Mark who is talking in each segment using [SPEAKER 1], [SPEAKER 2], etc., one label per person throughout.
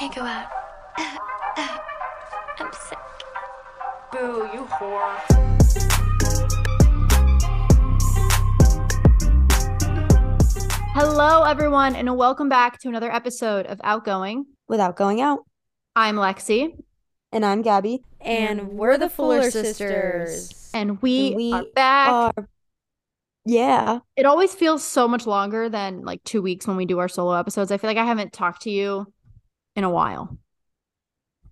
[SPEAKER 1] can't go out. I'm sick.
[SPEAKER 2] Boo, you whore.
[SPEAKER 3] Hello, everyone, and welcome back to another episode of Outgoing.
[SPEAKER 4] without going out.
[SPEAKER 3] I'm Lexi,
[SPEAKER 4] And I'm Gabi.
[SPEAKER 2] And we're the Fuller sisters.
[SPEAKER 3] and we,
[SPEAKER 4] And we
[SPEAKER 3] are back.
[SPEAKER 4] Are- yeah.
[SPEAKER 3] it always feels so much longer than like two weeks when we do our solo episodes. I feel like I haven't talked to you in a while.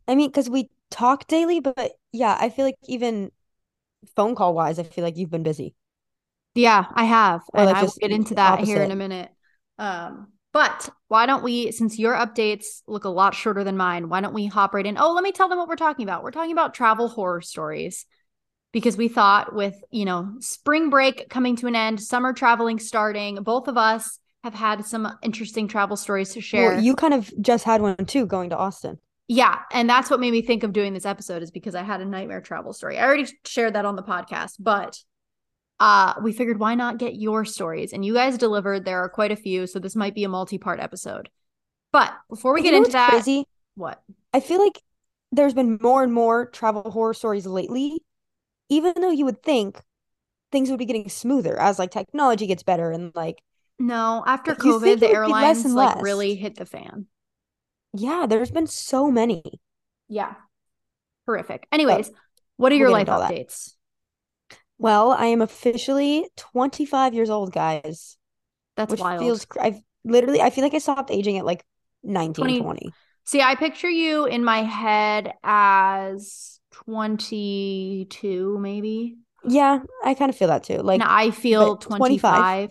[SPEAKER 4] I mean, because we talk daily, but yeah, I feel like even phone call wise, I feel like you've been busy.
[SPEAKER 3] Yeah, I have,
[SPEAKER 4] Or,
[SPEAKER 3] and
[SPEAKER 4] like,
[SPEAKER 3] I will get into that here in a minute. Um, but why don't we, since your updates look a lot shorter than mine, why don't we hop right in? Oh, let me tell them what we're talking about. We're talking about travel horror stories because we thought with, you know, spring break coming to an end, summer traveling starting, both of us have had some interesting travel stories to share.
[SPEAKER 4] Well, you kind of just had one too, going to Austin.
[SPEAKER 3] Yeah, and that's what made me think of doing this episode is because I had a nightmare travel story. I already shared that on the podcast, but uh we figured why not get your stories? And you guys delivered. There are quite a few, so this might be a multi-part episode. But before we
[SPEAKER 4] You
[SPEAKER 3] get into that,
[SPEAKER 4] crazy?
[SPEAKER 3] what?
[SPEAKER 4] I feel like there's been more and more travel horror stories lately, even though you would think things would be getting smoother as like technology gets better and like
[SPEAKER 3] No, after
[SPEAKER 4] But
[SPEAKER 3] COVID, the
[SPEAKER 4] it would less
[SPEAKER 3] airlines like
[SPEAKER 4] less.
[SPEAKER 3] really hit the fan.
[SPEAKER 4] yeah, there's been so many.
[SPEAKER 3] Yeah. Horrific. Anyways, what are your life
[SPEAKER 4] that.
[SPEAKER 3] updates?
[SPEAKER 4] Well, I am officially 25 years old, guys.
[SPEAKER 3] That's
[SPEAKER 4] which
[SPEAKER 3] wild.
[SPEAKER 4] feels I've literally I feel like I stopped aging at like 19
[SPEAKER 3] 20
[SPEAKER 4] 20.
[SPEAKER 3] See, I picture you in my head as 22, maybe.
[SPEAKER 4] Yeah, I kind of feel that too. Like
[SPEAKER 3] and I feel
[SPEAKER 4] 25.
[SPEAKER 3] 25.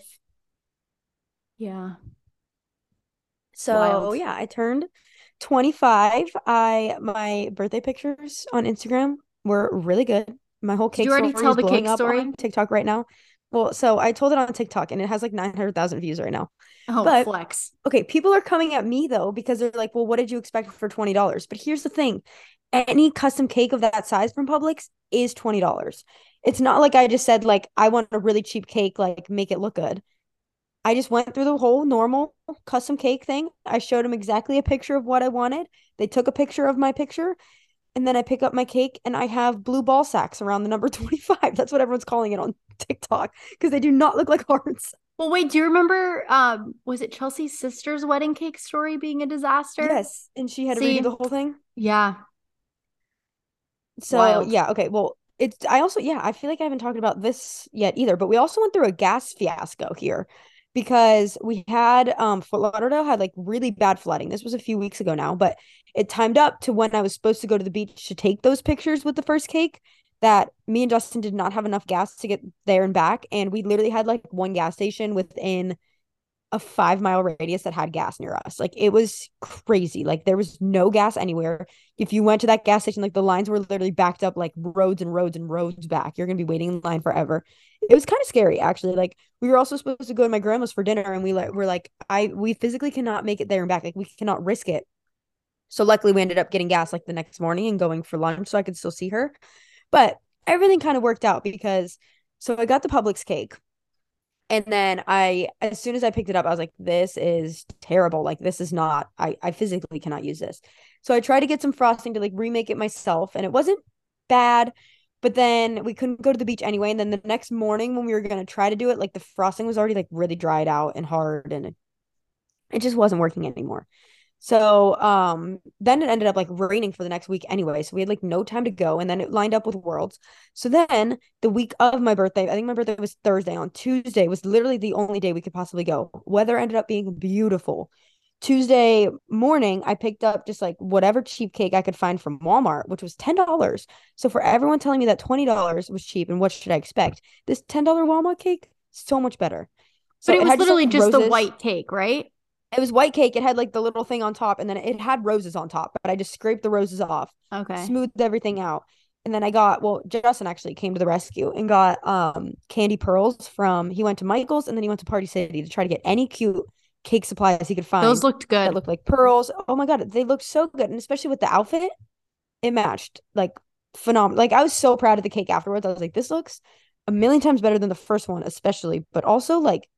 [SPEAKER 3] Yeah.
[SPEAKER 4] so
[SPEAKER 3] wild.
[SPEAKER 4] yeah, I turned 25. I my birthday pictures on Instagram were really good. My whole cake.
[SPEAKER 3] Did you already tell the cake story?
[SPEAKER 4] on TikTok right now. Well, so I told it on TikTok and it has like 900,000 views right now.
[SPEAKER 3] Oh,
[SPEAKER 4] But-
[SPEAKER 3] flex.
[SPEAKER 4] Okay, people are coming at me though because they're like, "Well, what did you expect for $20?" But here's the thing. Any custom cake of that size from Publix is $20. It's not like I just said like I want a really cheap cake like make it look good. I just went through the whole normal custom cake thing. I showed them exactly a picture of what I wanted. They took a picture of my picture and then I pick up my cake and I have blue ball sacks around the number 25. That's what everyone's calling it on TikTok because they do not look like hearts.
[SPEAKER 3] Well, wait, do you remember um was it Chelsea's sister's wedding cake story being a disaster?
[SPEAKER 4] Yes, and she had to redo the whole thing.
[SPEAKER 3] Yeah.
[SPEAKER 4] So
[SPEAKER 3] Wild.
[SPEAKER 4] yeah, okay. Well, it's I also yeah, I feel like I haven't talked about this yet either, but we also went through a gas fiasco here because we had um Fort Lauderdale had like really bad flooding. This was a few weeks ago now, but it timed up to when I was supposed to go to the beach to take those pictures with the first cake that me and Justin did not have enough gas to get there and back and we literally had like one gas station within a 5 mile radius that had gas near us. Like it was crazy. Like there was no gas anywhere if you went to that gas station, like the lines were literally backed up like roads and roads and roads back. You're gonna be waiting in line forever. It was kind of scary, actually. Like we were also supposed to go to my grandma's for dinner, and we like were like, I we physically cannot make it there and back. Like we cannot risk it. So luckily, we ended up getting gas like the next morning and going for lunch, so I could still see her. But everything kind of worked out because so I got the Publix cake. And then I, as soon as I picked it up, I was like, this is terrible. Like, this is not, I, I physically cannot use this. So I tried to get some frosting to like remake it myself, and it wasn't bad. But then we couldn't go to the beach anyway. And then the next morning when we were gonna try to do it, like the frosting was already like really dried out and hard, and it, it just wasn't working anymore. So um then it ended up like raining for the next week anyway. So we had like no time to go. And then it lined up with Worlds. So then the week of my birthday, I think my birthday was Thursday. On Tuesday was literally the only day we could possibly go. Weather ended up being beautiful. Tuesday morning, I picked up just like whatever cheap cake I could find from Walmart, which was $10. So for everyone telling me that $20 was cheap and what should I expect? This $10 Walmart cake, so much better. So
[SPEAKER 3] but it was
[SPEAKER 4] had
[SPEAKER 3] literally
[SPEAKER 4] like,
[SPEAKER 3] just the white cake, right?
[SPEAKER 4] It was white cake. It had like the little thing on top, and then it had roses on top. But I just scraped the roses off,
[SPEAKER 3] Okay.
[SPEAKER 4] smoothed everything out, and then I got well. Justin actually came to the rescue and got um candy pearls from. He went to Michael's and then he went to Party City to try to get any cute cake supplies he could find
[SPEAKER 3] Those looked good.
[SPEAKER 4] that looked like pearls. Oh my god, they looked so good, and especially with the outfit, it matched like phenomenal. Like I was so proud of the cake afterwards. I was like, this looks a million times better than the first one, especially, but also like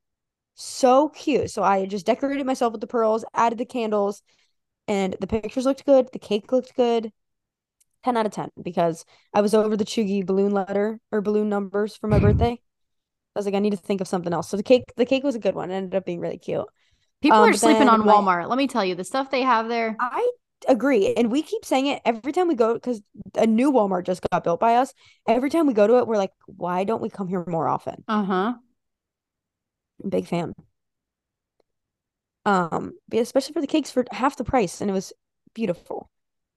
[SPEAKER 4] so cute. So I just decorated myself with the pearls, added the candles, and the pictures looked good. The cake looked good. 10 out of 10 because I was over the Chugi balloon letter or balloon numbers for my birthday. I was like, I need to think of something else. So the cake, the cake was a good one. It ended up being really cute.
[SPEAKER 3] People
[SPEAKER 4] Um,
[SPEAKER 3] are sleeping on
[SPEAKER 4] my-
[SPEAKER 3] Walmart. Let me tell you, the stuff they have there.
[SPEAKER 4] I agree. And we keep saying it every time we go because a new Walmart just got built by us. Every time we go to it, we're like, why don't we come here more often?
[SPEAKER 3] Uh huh.
[SPEAKER 4] Big fan. Um, but especially for the cakes for half the price, and it was beautiful.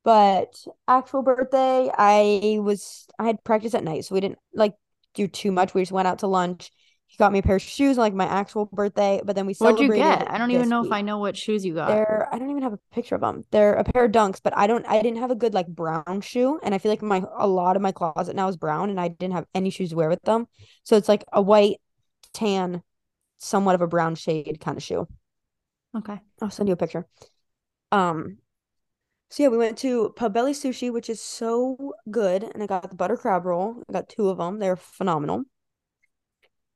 [SPEAKER 4] But actual birthday, I was I had practice at night, so we didn't like do too much. We just went out to lunch. He got me a pair of shoes on like my actual birthday, but then we
[SPEAKER 3] What'd you get? I don't even know if. I know what shoes you got.
[SPEAKER 4] They're I don't even have a picture of them. They're a pair of dunks, but I don't I didn't have a good like brown shoe, and I feel like my a lot of my closet now is brown, and I didn't have any shoes to wear with them. So it's like a white, tan, somewhat of a brown shade kind of shoe.
[SPEAKER 3] Okay.
[SPEAKER 4] I'll send you a picture. Um, so yeah, we went to Pubbelly Sushi, which is so good, and I got the butter crab roll. I got two of them. They're phenomenal.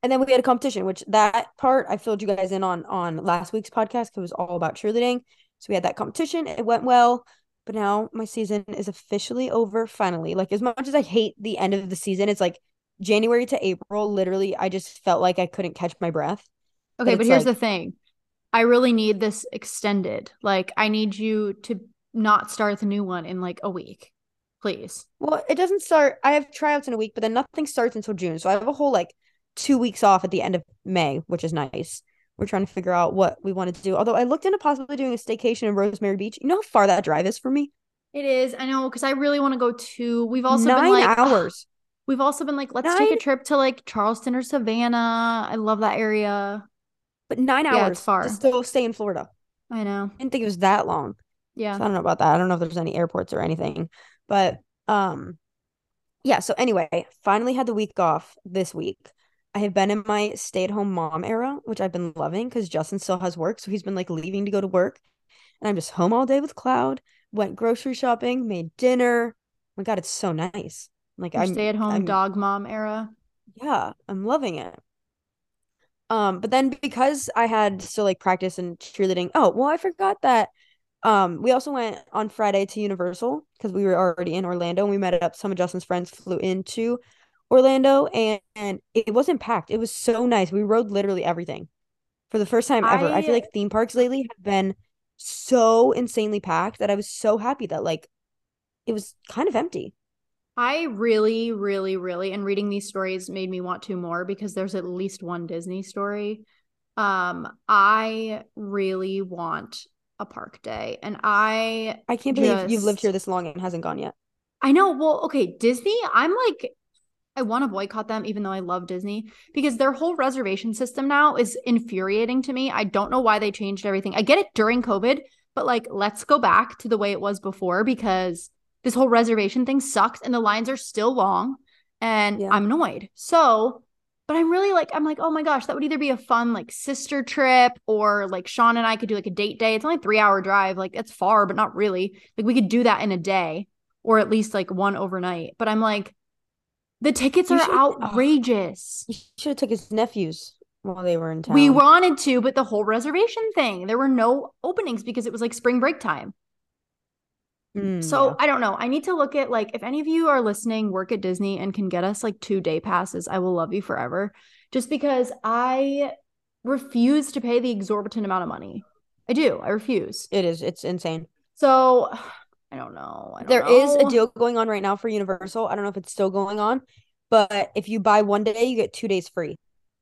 [SPEAKER 4] And then we had a competition, which that part I filled you guys in on on last week's podcast because it was all about cheerleading. So we had that competition. It went well, but now my season is officially over finally. Like as much as I hate the end of the season, it's like January to April, literally, I just felt like I couldn't catch my breath.
[SPEAKER 3] Okay, but
[SPEAKER 4] it's
[SPEAKER 3] here's
[SPEAKER 4] like-
[SPEAKER 3] the thing. I really need this extended. Like, I need you to not start the new one in like a week, please.
[SPEAKER 4] Well, it doesn't start. I have tryouts in a week, but then nothing starts until June. So I have a whole like two weeks off at the end of May, which is nice. We're trying to figure out what we want to do. Although I looked into possibly doing a staycation in Rosemary Beach. You know how far that drive is for me?
[SPEAKER 3] It is. I know because I really want to go to. We've also
[SPEAKER 4] Nine
[SPEAKER 3] been like
[SPEAKER 4] hours.
[SPEAKER 3] We've also been like, let's take a trip to like Charleston or Savannah. I love that area.
[SPEAKER 4] But nine
[SPEAKER 3] Yeah,
[SPEAKER 4] hours
[SPEAKER 3] far.
[SPEAKER 4] to still stay in Florida.
[SPEAKER 3] I know.
[SPEAKER 4] I didn't think it was that long.
[SPEAKER 3] Yeah.
[SPEAKER 4] So I don't know about that. I don't know if there's any airports or anything. But um yeah, so anyway, finally had the week off this week. I have been in my stay-at-home mom era, which I've been loving because Justin still has work, so he's been like leaving to go to work. And I'm just home all day with Cloud, went grocery shopping, made dinner. Oh my God, it's so nice. Like I'm
[SPEAKER 3] stay at home dog mom era.
[SPEAKER 4] yeah, I'm loving it. Um, but then because I had still like practice and cheerleading. Oh, well, I forgot that um we also went on Friday to Universal because we were already in Orlando and we met up. Some of Justin's friends flew into Orlando and, and it wasn't packed. It was so nice. We rode literally everything for the first time ever. I feel like theme parks lately have been so insanely packed that I was so happy that like it was kind of empty.
[SPEAKER 3] I really, really, really, and reading these stories made me want to more because there's at least one Disney story. Um, I really want a park day, and I
[SPEAKER 4] I can't believe you've lived here this long and hasn't gone yet.
[SPEAKER 3] I know. Well, okay, Disney, I'm like, I want to boycott them, even though I love Disney, because their whole reservation system now is infuriating to me. I don't know why they changed everything. I get it during COVID, but like, let's go back to the way it was before because this whole reservation thing sucks and the lines are still long and
[SPEAKER 4] Yeah.
[SPEAKER 3] I'm annoyed. So, but I'm really like, I'm like, oh my gosh, that would either be a fun like sister trip or like Sean and I could do like a date day. It's only a three hour drive. Like, it's far, but not really. Like, we could do that in a day or at least like one overnight. But I'm like, the tickets
[SPEAKER 4] You
[SPEAKER 3] are
[SPEAKER 4] should-
[SPEAKER 3] outrageous.
[SPEAKER 4] You should have took his nephews while they were in town.
[SPEAKER 3] We wanted to, but the whole reservation thing, there were no openings because it was like spring break time.
[SPEAKER 4] Mm,
[SPEAKER 3] So
[SPEAKER 4] yeah.
[SPEAKER 3] I don't know. I need to look at like if any of you are listening, work at Disney and can get us like two day passes, I will love you forever. Just because I refuse to pay the exorbitant amount of money. I do. I refuse.
[SPEAKER 4] it is. It's insane.
[SPEAKER 3] So I don't know. I don't
[SPEAKER 4] There is a deal going on right now for Universal. I don't know if it's still going on, but if you buy one day, you get two days free.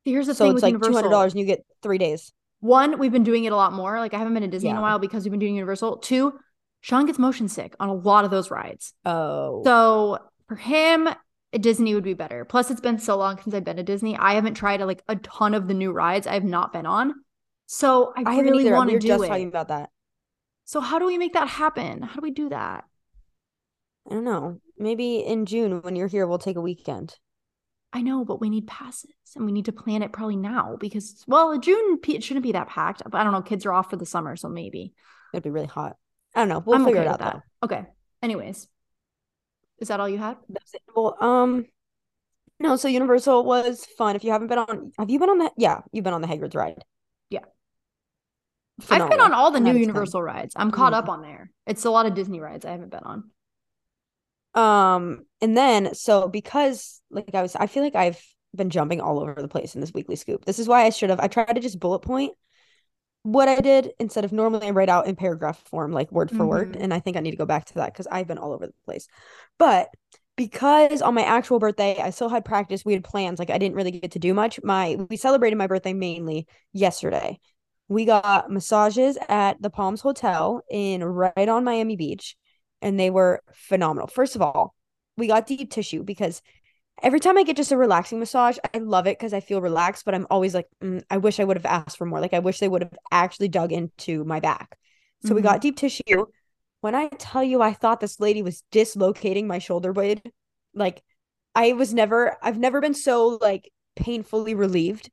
[SPEAKER 3] Here's the
[SPEAKER 4] So
[SPEAKER 3] thing
[SPEAKER 4] it's
[SPEAKER 3] with
[SPEAKER 4] like two
[SPEAKER 3] Universal.
[SPEAKER 4] hundred dollars, and you get three days.
[SPEAKER 3] One, we've been doing it a lot more. Like I haven't been to Disney in a while because we've been doing Universal. Two, Sean gets motion sick on a lot of those rides.
[SPEAKER 4] Oh,
[SPEAKER 3] So for him, Disney would be better. Plus, it's been so long since I've been to Disney. I haven't tried like a ton of the new rides. I have not been on. So I,
[SPEAKER 4] I haven't
[SPEAKER 3] really
[SPEAKER 4] either.
[SPEAKER 3] want
[SPEAKER 4] We
[SPEAKER 3] to
[SPEAKER 4] were
[SPEAKER 3] do
[SPEAKER 4] just
[SPEAKER 3] it.
[SPEAKER 4] talking about that.
[SPEAKER 3] So how do we make that happen? How do we do that?
[SPEAKER 4] I don't know. Maybe in June when you're here, we'll take a weekend.
[SPEAKER 3] I know, but we need passes and we need to plan it probably now because well, June it shouldn't be that packed. But I don't know. Kids are off for the summer, so maybe.
[SPEAKER 4] It'd be really hot. I don't know. We'll
[SPEAKER 3] I'm
[SPEAKER 4] figure
[SPEAKER 3] okay
[SPEAKER 4] it out
[SPEAKER 3] that. Okay. Anyways, is that all you had?
[SPEAKER 4] That's it. Well, um, no. So Universal was fun. If you haven't been on, have you been on the? Yeah, you've been on the Hagrid's ride.
[SPEAKER 3] Yeah. I've been on all the new
[SPEAKER 4] out of 10.
[SPEAKER 3] Universal rides. I'm caught
[SPEAKER 4] Mhm.
[SPEAKER 3] up on there. It's a lot of Disney rides I haven't been on.
[SPEAKER 4] Um, and then so because like I was, I feel like I've been jumping all over the place in this weekly scoop. This is why I should have. I tried to just bullet point what I did instead of normally I write out in paragraph form, like word for word.
[SPEAKER 3] Mhm.
[SPEAKER 4] And I think I need to go back to that because I've been all over the place. But because on my actual birthday, I still had practice. We had plans. Like I didn't really get to do much. My we celebrated my birthday mainly yesterday. We got massages at the Palms Hotel in right on Miami Beach, and they were phenomenal. First of all, we got deep tissue because every time I get just a relaxing massage, I love it because I feel relaxed, but I'm always like, mm, I wish I would have asked for more. Like, I wish they would have actually dug into my back. So we
[SPEAKER 3] Mhm.
[SPEAKER 4] got deep tissue. When I tell you, I thought this lady was dislocating my shoulder blade. Like, I was never, I've never been so like painfully relieved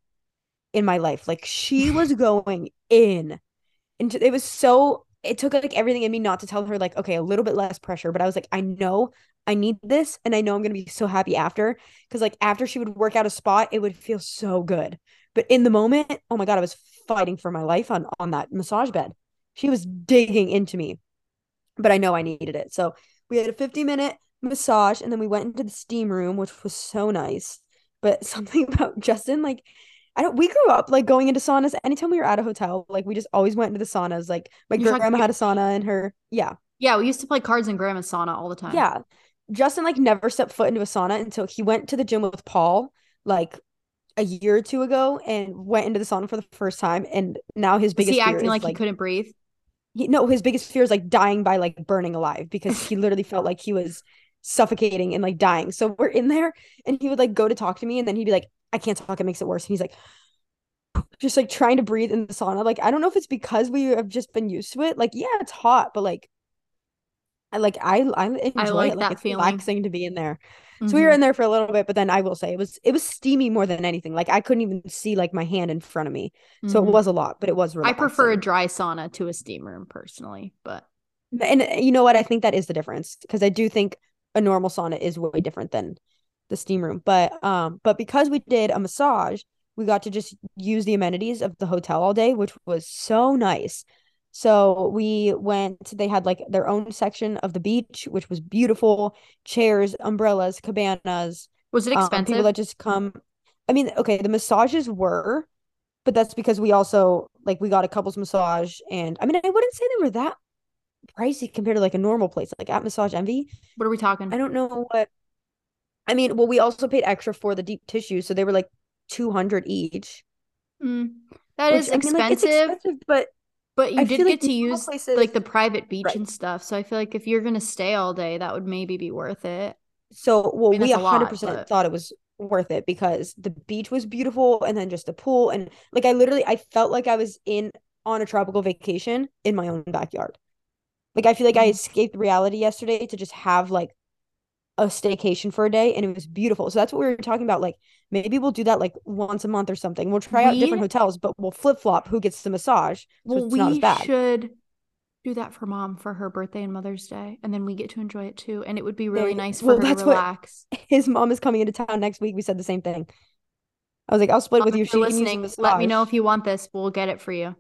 [SPEAKER 4] in my life. Like, she was going in. And it was so, it took like everything in me not to tell her, like, okay, a little bit less pressure. But I was like, I know I need this and I know I'm going to be so happy after cuz like after she would work out a spot it would feel so good. But in the moment, oh my god, I was fighting for my life on on that massage bed. She was digging into me. But I know I needed it. So we had a 50 minute massage and then we went into the steam room which was so nice. But something about Justin like I don't we grew up like going into saunas anytime we were at a hotel like we just always went into the saunas like my
[SPEAKER 3] You're talking
[SPEAKER 4] grandma had a sauna in her yeah
[SPEAKER 3] Yeah, we used to play cards in grandma's sauna all the time.
[SPEAKER 4] yeah. Justin like never stepped foot into a sauna until he went to the gym with Paul like a year or two ago and went into the sauna for the first time and now his
[SPEAKER 3] Was
[SPEAKER 4] biggest
[SPEAKER 3] he
[SPEAKER 4] fear
[SPEAKER 3] acting
[SPEAKER 4] is,
[SPEAKER 3] like,
[SPEAKER 4] like
[SPEAKER 3] he couldn't breathe?
[SPEAKER 4] he, no his biggest fear is like dying by like burning alive because he literally felt like he was suffocating and like dying. So we're in there and he would like go to talk to me and then he'd be like I can't talk it makes it worse and he's like just like trying to breathe in the sauna. Like I don't know if it's because we have just been used to it. Like yeah, it's hot, but like I like I I enjoy
[SPEAKER 3] like
[SPEAKER 4] it. Like
[SPEAKER 3] that
[SPEAKER 4] it's
[SPEAKER 3] feeling.
[SPEAKER 4] relaxing to be in there. So we were
[SPEAKER 3] Mhm.
[SPEAKER 4] in there for a little bit, but then I will say it was it was steamy more than anything. Like I couldn't even see like my hand in front of me. So
[SPEAKER 3] Mhm.
[SPEAKER 4] it was a lot, but it was really
[SPEAKER 3] I prefer a dry sauna to a steam room personally, but
[SPEAKER 4] And you know what? I think that is the difference because I do think a normal sauna is way different than the steam room. But um, but because we did a massage, we got to just use the amenities of the hotel all day, which was so nice. So we went, they had like their own section of the beach, which was beautiful, chairs, umbrellas, cabanas,
[SPEAKER 3] was it
[SPEAKER 4] um,
[SPEAKER 3] expensive?
[SPEAKER 4] people that just come. I mean, okay, the massages were, but that's because we also like we got a couples massage, and I mean, I wouldn't say they were that pricey compared to like a normal place, like at Massage Envy.
[SPEAKER 3] what are we talking?
[SPEAKER 4] I don't know what. I mean, well, we also paid extra for the deep tissue, so they were like two hundred each.
[SPEAKER 3] Mm, that
[SPEAKER 4] which,
[SPEAKER 3] is
[SPEAKER 4] I mean, like, it's
[SPEAKER 3] expensive,
[SPEAKER 4] expensive, but
[SPEAKER 3] but you
[SPEAKER 4] I
[SPEAKER 3] did get
[SPEAKER 4] like
[SPEAKER 3] to use
[SPEAKER 4] places-
[SPEAKER 3] like the private beach
[SPEAKER 4] Right.
[SPEAKER 3] and stuff. So I feel like if you're gonna stay all day, that would maybe be worth it.
[SPEAKER 4] So, well,
[SPEAKER 3] mean,
[SPEAKER 4] we
[SPEAKER 3] a
[SPEAKER 4] 100%
[SPEAKER 3] but-
[SPEAKER 4] thought it was worth it because the beach was beautiful and then just the pool and like I literally I felt like I was in on a tropical vacation in my own backyard. Like I feel like I
[SPEAKER 3] Mhm.
[SPEAKER 4] escaped reality yesterday to just have like a staycation for a day and it was beautiful. So that's what we were talking about like maybe we'll do that like once a month or something. We'll try out different hotels, but we'll flip-flop who gets the massage. So
[SPEAKER 3] Well,
[SPEAKER 4] it's not as
[SPEAKER 3] we should do that for mom for her birthday and Mother's Day, and then we get to enjoy it too. And it would be really
[SPEAKER 4] you-
[SPEAKER 3] nice for
[SPEAKER 4] well,
[SPEAKER 3] her to
[SPEAKER 4] that's what-
[SPEAKER 3] relax.
[SPEAKER 4] His mom is coming into town next week. We said the same thing. I was like, I'll split
[SPEAKER 3] Mom,
[SPEAKER 4] with you.
[SPEAKER 3] if
[SPEAKER 4] She
[SPEAKER 3] you're
[SPEAKER 4] can use the
[SPEAKER 3] listening, let me know if you want this. We'll get it for you.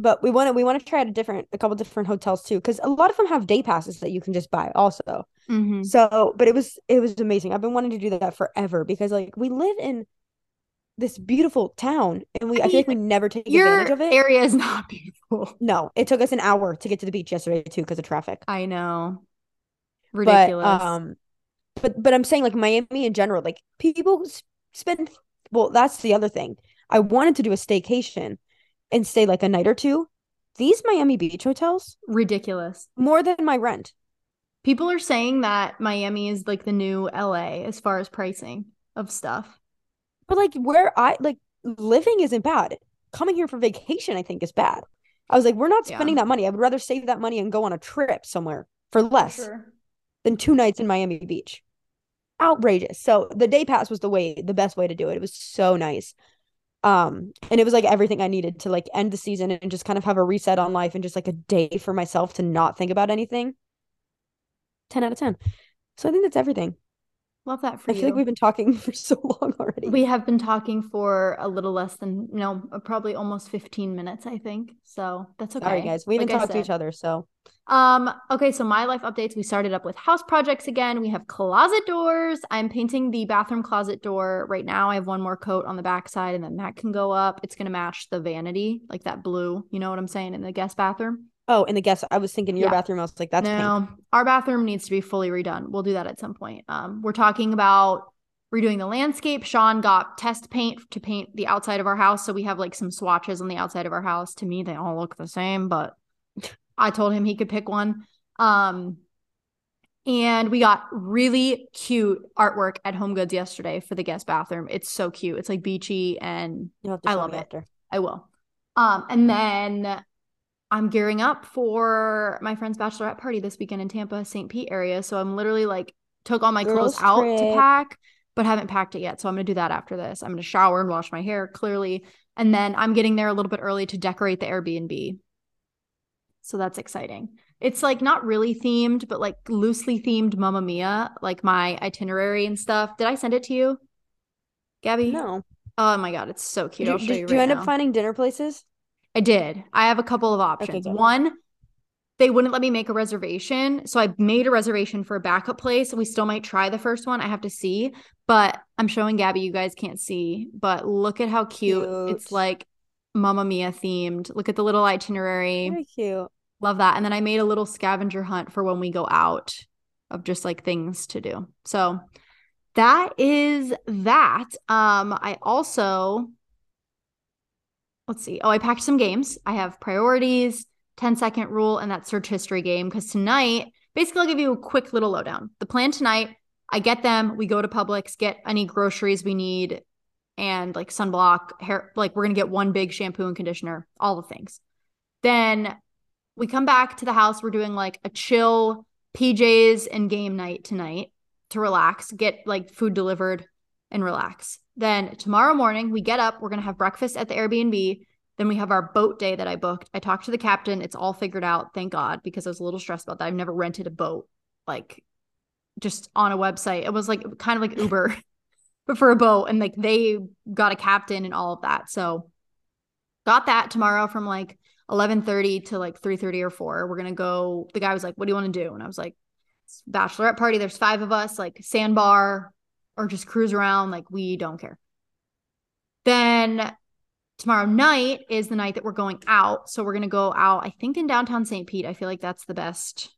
[SPEAKER 4] But we want to we want to try out a different a couple different hotels too because a lot of them have day passes that you can just buy also
[SPEAKER 3] Mm-hmm.
[SPEAKER 4] so but it was it was amazing i've been wanting to do that forever because like we live in this beautiful town and we
[SPEAKER 3] I
[SPEAKER 4] i, feel like we never take advantage of it
[SPEAKER 3] area is not beautiful.
[SPEAKER 4] no it took us an hour to get to the beach yesterday too because of traffic
[SPEAKER 3] I know. Ridiculous.
[SPEAKER 4] but um but but i'm saying like miami in general like people spend well that's the other thing i wanted to do a staycation and stay like a night or two these miami beach hotels
[SPEAKER 3] Ridiculous.
[SPEAKER 4] more than my rent
[SPEAKER 3] People are saying that Miami is like the new LA as far as pricing of stuff.
[SPEAKER 4] But like where I like living isn't bad. Coming here for vacation, I think, is bad. I was like, we're not
[SPEAKER 3] Yeah.
[SPEAKER 4] spending that money. I would rather save that money and go on a trip somewhere for less than two nights in Miami Beach. Outrageous. So the day pass was the way, the best way to do it. It was so nice. Um, and it was like everything I needed to like end the season and just kind of have a reset on life and just like a day for myself to not think about anything. 10 out of 10. So I think that's everything.
[SPEAKER 3] Love that for
[SPEAKER 4] I
[SPEAKER 3] you.
[SPEAKER 4] feel like we've been talking for so long already.
[SPEAKER 3] We have been talking for a little less than no, uh, probably almost 15 minutes, I think. So that's okay.
[SPEAKER 4] Sorry, guys. We didn't
[SPEAKER 3] Like
[SPEAKER 4] talk to each other, so
[SPEAKER 3] Um, okay, so my life updates. We started up with house projects again. We have closet doors. I'm painting the bathroom closet door right now. I have one more coat on the back side, and then that can go up. It's gonna match the vanity, like that blue. You know what I'm saying in the guest bathroom.
[SPEAKER 4] Oh, in the guest, I was thinking your
[SPEAKER 3] Yeah.
[SPEAKER 4] bathroom. I was like, that's pink.
[SPEAKER 3] no, our bathroom needs to be fully redone. We'll do that at some point. Um, we're talking about redoing the landscape. Sean got test paint to paint the outside of our house. So we have like some swatches on the outside of our house. To me, they all look the same, but I told him he could pick one. Um, and we got really cute artwork at Home Goods yesterday for the guest bathroom. It's so cute. It's like beachy and
[SPEAKER 4] You'll have to
[SPEAKER 3] I love it.
[SPEAKER 4] after.
[SPEAKER 3] I will. Um, and then I'm gearing up for my friend's bachelorette party this weekend in Tampa, St. Pete area. So I'm literally like took all my
[SPEAKER 4] Girls
[SPEAKER 3] clothes out to pack, but haven't packed it yet. So I'm gonna do that after this. I'm gonna shower and wash my hair clearly. And then I'm getting there a little bit early to decorate the Airbnb. So that's exciting. It's like not really themed, but like loosely themed Mamma Mia, like my itinerary and stuff. Did I send it to you? Gabi?
[SPEAKER 4] No.
[SPEAKER 3] Oh my god, it's so cute.
[SPEAKER 4] Do,
[SPEAKER 3] I'll
[SPEAKER 4] you,
[SPEAKER 3] show
[SPEAKER 4] did
[SPEAKER 3] you
[SPEAKER 4] you end
[SPEAKER 3] now.
[SPEAKER 4] up finding dinner places?
[SPEAKER 3] I did. I have a couple of options.
[SPEAKER 4] good.
[SPEAKER 3] One, they wouldn't let me make a reservation. So I made a reservation for a backup place. We still might try the first one. I have to see. But I'm showing Gabi, you guys can't see, but look at how cute. It's like Mamma Mia themed. Look at the little itinerary.
[SPEAKER 4] Very cute.
[SPEAKER 3] Love that. And then I made a little scavenger hunt for when we go out of just like things to do. So that is that. Um, I also let's see. Oh, I packed some games. I have priorities, 10 second rule, and that search history game. Because tonight, basically, I'll give you a quick little lowdown. The plan tonight, I get them, we go to Publix, get any groceries we need, and like sunblock, hair, like we're gonna get one big shampoo and conditioner, all the things. Then we come back to the house. We're doing like a chill PJs and game night tonight to relax, get like food delivered and relax. Then tomorrow morning, we get up. We're going to have breakfast at the Airbnb. Then we have our boat day that I booked. I talked to the captain. It's all figured out. Thank God, because I was a little stressed about that. I've never rented a boat like just on a website. It was like kind of like Uber, but for a boat. And like they got a captain and all of that. So got that tomorrow from like 11:30 to like 3:30 or 4. We're going to go the guy was like, "What do you want to do?" And I was like, "It's bachelorette party. There's 5 of us, like sandbar or just cruise around, like we don't care." Then tomorrow night is the night that we're going out. So we're going to go out I think in downtown St. Pete. I feel like that's the best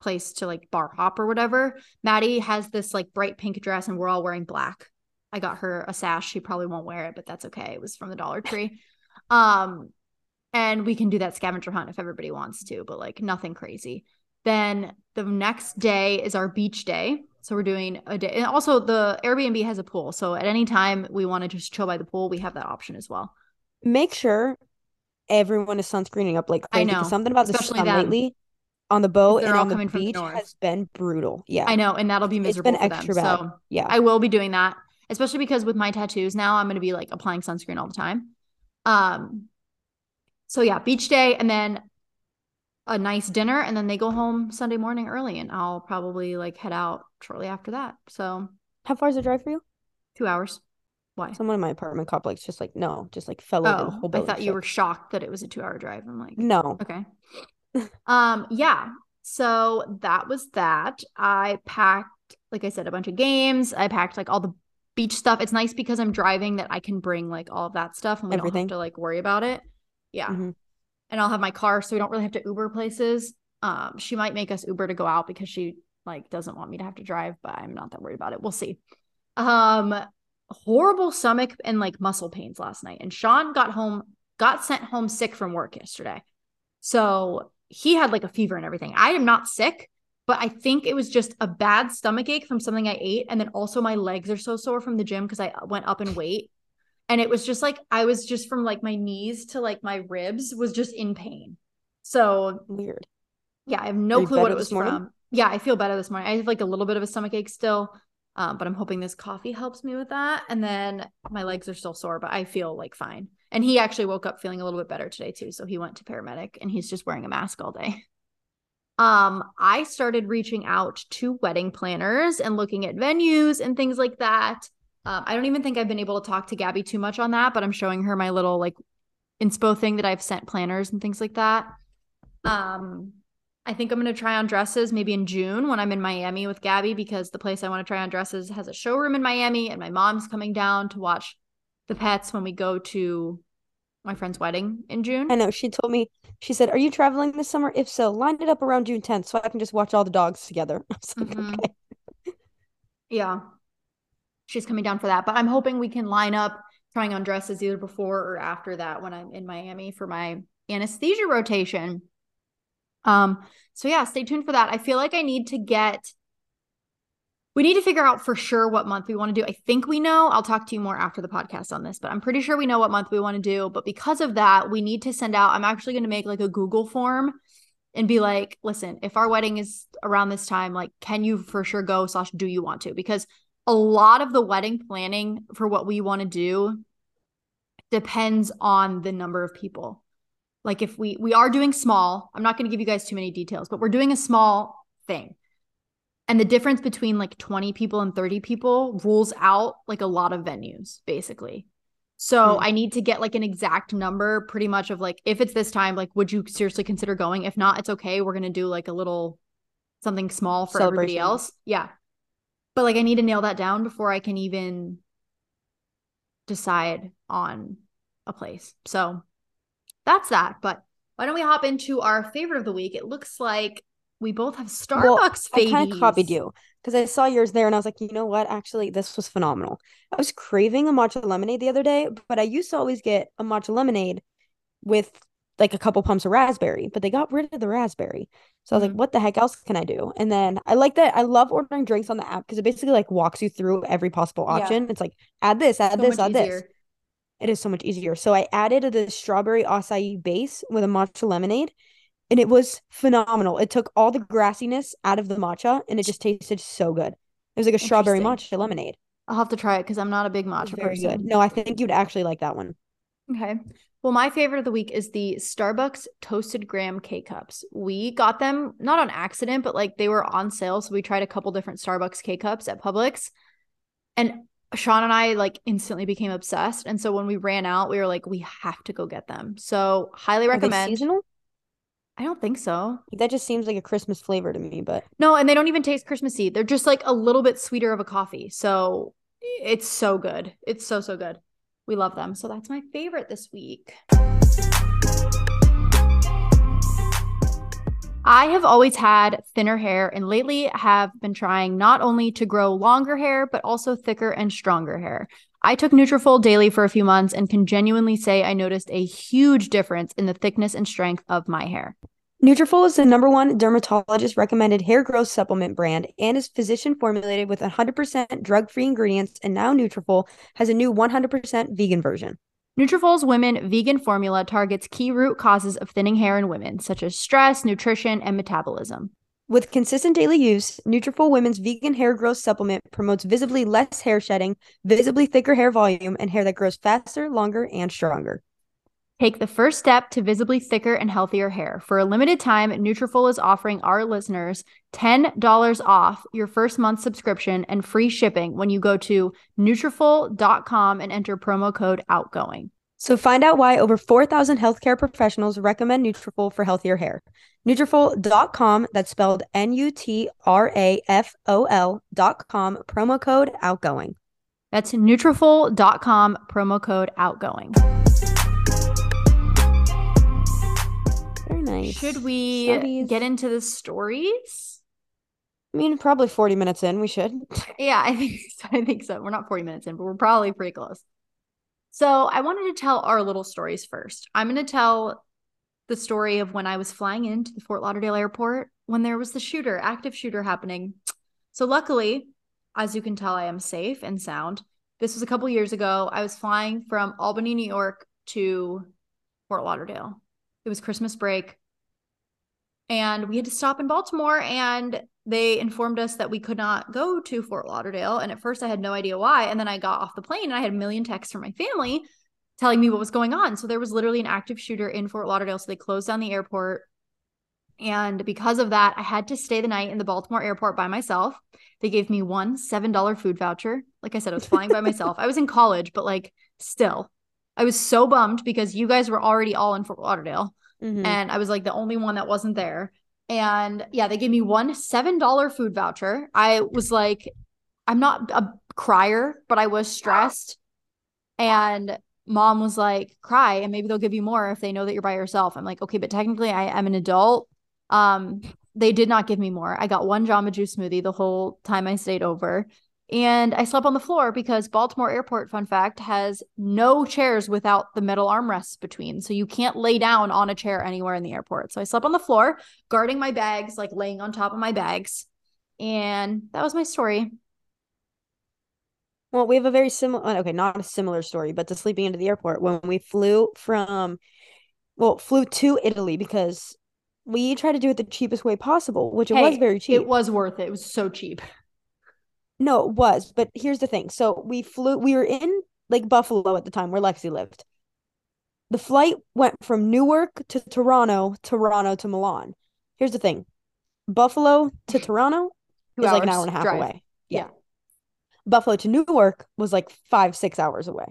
[SPEAKER 3] place to like bar hop or whatever. Maddie has this like bright pink dress and we're all wearing black. I got her a sash. She probably won't wear it, but that's okay. It was from the Dollar Tree. Um and we can do that scavenger hunt if everybody wants to, but like nothing crazy. Then the next day is our beach day. So we're doing a day. And also the Airbnb has a pool. So at any time we want to just chill by the pool, we have that option as well.
[SPEAKER 4] Make sure everyone is sunscreening up like
[SPEAKER 3] I know,
[SPEAKER 4] Something about the sun lately on the boat
[SPEAKER 3] They're
[SPEAKER 4] and
[SPEAKER 3] all
[SPEAKER 4] on the
[SPEAKER 3] coming from the
[SPEAKER 4] beach has been brutal. Yeah.
[SPEAKER 3] I know, and that'll be
[SPEAKER 4] It's
[SPEAKER 3] miserable
[SPEAKER 4] been
[SPEAKER 3] for
[SPEAKER 4] extra
[SPEAKER 3] them.
[SPEAKER 4] bad.
[SPEAKER 3] So
[SPEAKER 4] Yeah.
[SPEAKER 3] I will be doing that, especially because with my tattoos now, I'm going to be like applying sunscreen all the time. Um, so yeah, beach day, and then a nice dinner, and then they go home Sunday morning early, and I'll probably like head out shortly after that. So
[SPEAKER 4] How far is the drive for you?
[SPEAKER 3] two hours. Why?
[SPEAKER 4] Someone in my apartment complex just like no, just like fell over the
[SPEAKER 3] Oh,
[SPEAKER 4] whole
[SPEAKER 3] I thought you
[SPEAKER 4] So-
[SPEAKER 3] were shocked that it was a two hour drive. I'm like,
[SPEAKER 4] No.
[SPEAKER 3] Okay. um, yeah. So that was that. I packed, like I said, a bunch of games. I packed like all the beach stuff. It's nice because I'm driving that I can bring like all of that stuff and we don't have to like worry about it. Yeah.
[SPEAKER 4] Mhm.
[SPEAKER 3] And I'll have my car so we don't really have to Uber places. Um, she might make us Uber to go out because she like doesn't want me to have to drive, but I'm not that worried about it. We'll see. Um, horrible stomach and like muscle pains last night. And Sean got home, got sent home sick from work yesterday. So he had like a fever and everything. I am not sick, but I think it was just a bad stomach ache from something I ate. And then also my legs are so sore from the gym because I went up in weight. And it was just like I was just from like my knees to like my ribs was just in pain. So
[SPEAKER 4] Weird.
[SPEAKER 3] yeah, I have no clue what it was
[SPEAKER 4] morning?
[SPEAKER 3] from. Yeah, I feel better this morning. I have like a little bit of a stomach ache still, um, but I'm hoping this coffee helps me with that. And then my legs are still sore, but I feel like fine. And he actually woke up feeling a little bit better today too. So he went to paramedic and he's just wearing a mask all day. um, I started reaching out to wedding planners and looking at venues and things like that. Um, I don't even think I've been able to talk to Gabi too much on that, but I'm showing her my little like inspo thing that I've sent planners and things like that. Um, I think I'm going to try on dresses maybe in June when I'm in Miami with Gabi because the place I want to try on dresses has a showroom in Miami and my mom's coming down to watch the pets when we go to my friend's wedding in June.
[SPEAKER 4] I know. She told me, she said, Are you traveling this summer? If so, line it up around June 10th so I can just watch all the dogs together. Like,
[SPEAKER 3] Mhm.
[SPEAKER 4] Okay.
[SPEAKER 3] Yeah. She's coming down for that. But I'm hoping we can line up trying on dresses either before or after that when I'm in Miami for my anesthesia rotation. Um, so yeah, stay tuned for that. I feel like I need to get we need to figure out for sure what month we want to do. I think we know. I'll talk to you more after the podcast on this, but I'm pretty sure we know what month we want to do. But because of that, we need to send out, I'm actually going to make like a Google form and be like, listen, if our wedding is around this time, like, can you for sure go slash do you want to? Because a lot of the wedding planning for what we want to do depends on the number of people. Like if we we are doing small, I'm not going to give you guys too many details, but we're doing a small thing. And the difference between like 20 people and 30 people rules out like a lot of venues basically. So
[SPEAKER 4] Hmm.
[SPEAKER 3] I need to get like an exact number pretty much of like if it's this time like would you seriously consider going? If not, it's okay. We're going to do like a little something small for everybody else. Yeah. But like I need to nail that down before I can even decide on a place. So that's that. But why don't we hop into our favorite of the week? It looks like we both have
[SPEAKER 4] Well,
[SPEAKER 3] Starbucks
[SPEAKER 4] I kind of copied you because I saw yours there and I was like, you know what? Actually, this was phenomenal. I was craving a matcha lemonade the other day, but I used to always get a matcha lemonade with like a couple pumps of raspberry, but they got rid of the raspberry. So I was like, mm-hmm. what the heck else can I do? And then I like that. I love ordering drinks on the app because it basically like walks you through every possible
[SPEAKER 3] Yeah.
[SPEAKER 4] option. It's like, add this, add
[SPEAKER 3] So
[SPEAKER 4] this, add this. It is so much easier. So I added the strawberry acai base with a matcha lemonade, and it was phenomenal. It took all the grassiness out of the matcha, and it just tasted so good. It was like a strawberry matcha lemonade.
[SPEAKER 3] I'll have to try it because I'm not a big matcha
[SPEAKER 4] very
[SPEAKER 3] person.
[SPEAKER 4] good. No, I think you'd actually like that one.
[SPEAKER 3] Okay. Well, my favorite of the week is the Starbucks toasted graham K cups. We got them not on accident, but like they were on sale. So we tried a couple different Starbucks K cups at Publix. And Sean and I like instantly became obsessed. And so when we ran out, we were like, we have to go get them. So highly recommend.
[SPEAKER 4] seasonal?
[SPEAKER 3] I don't think so.
[SPEAKER 4] That just seems like a Christmas flavor to me, but
[SPEAKER 3] No, and they don't even taste Christmassy. They're just like a little bit sweeter of a coffee. So it's so good. It's so, so good. We love them. So that's my favorite this week. I have always had thinner hair and lately have been trying not only to grow longer hair, but also thicker and stronger hair. I took Nutrafol daily for a few months and can genuinely say I noticed a huge difference in the thickness and strength of my hair.
[SPEAKER 4] Nutrafol is the number one dermatologist recommended hair growth supplement brand and is physician formulated with 100% drug-free ingredients and now Nutrafol has a new 100% vegan version.
[SPEAKER 3] Nutrafol's women vegan formula targets key root causes of thinning hair in women, such as stress, nutrition, and metabolism.
[SPEAKER 4] With consistent daily use, Nutrafol Women's vegan hair growth supplement promotes visibly less hair shedding, visibly thicker hair volume, and hair that grows faster, longer, and stronger.
[SPEAKER 3] Take the first step to visibly thicker and healthier hair. For a limited time, Nutrafol is offering our listeners $10 off your first month subscription and free shipping when you go to Nutrafol.com and enter promo code OUTGOING.
[SPEAKER 4] So find out why over 4,000 healthcare professionals recommend Nutrafol for healthier hair. Nutrafol.com, that's spelled N-U-T-R-A-F-O-L dot com, promo code outgoing.
[SPEAKER 3] That's Nutrafol.com, promo code OUTGOING.
[SPEAKER 4] Nice.
[SPEAKER 3] Should we get into the stories?
[SPEAKER 4] I mean, probably 40 minutes in, we should.
[SPEAKER 3] Yeah, I think so. I think so. We're not 40 minutes in, but we're probably pretty close. So I wanted to tell our little stories first. I'm going to tell the story of when I was flying into the Fort Lauderdale airport when there was the shooter, active shooter happening. So luckily, as you can tell, I am safe and sound. This was a couple years ago. I was flying from Albany, New York to Fort Lauderdale. It was Christmas break. And we had to stop in Baltimore and they informed us that we could not go to Fort Lauderdale. And at first I had no idea why. And then I got off the plane and I had a million texts from my family telling me what was going on. So there was literally an active shooter in Fort Lauderdale. So they closed down the airport. And because of that, I had to stay the night in the Baltimore airport by myself. They gave me one $7 food voucher. Like I said, I was flying by myself. I was in college, but like still, I was so bummed because you guys were already all in Fort Lauderdale.
[SPEAKER 4] Mhm.
[SPEAKER 3] And I was like the only one that wasn't there. And yeah, they gave me one $7 food voucher. I was like, I'm not a crier, but I was stressed. And mom was like, cry and maybe they'll give you more if they know that you're by yourself. I'm like, okay, but technically I am an adult. Um, they did not give me more. I got one Jamba Juice smoothie the whole time I stayed over. And I slept on the floor because Baltimore Airport, fun fact, has no chairs without the metal armrests between. So you can't lay down on a chair anywhere in the airport. So I slept on the floor, guarding my bags, like laying on top of my bags. And that was my story.
[SPEAKER 4] Well, we have a very similar, uh, okay, not a similar story, but to sleeping into the airport when we flew from, well, flew to Italy because we tried to do it the cheapest way possible, which it was very cheap.
[SPEAKER 3] It was worth it. It was so cheap.
[SPEAKER 4] No, it was, but here's the thing. So we flew, we were in like Buffalo at the time where Lexi lived. The flight went from Newark to Toronto, Toronto to Milan. Here's the thing. Buffalo to Toronto was like an hour and a half
[SPEAKER 3] drive.
[SPEAKER 4] away.
[SPEAKER 3] Yeah.
[SPEAKER 4] Buffalo to Newark was like five, six hours away.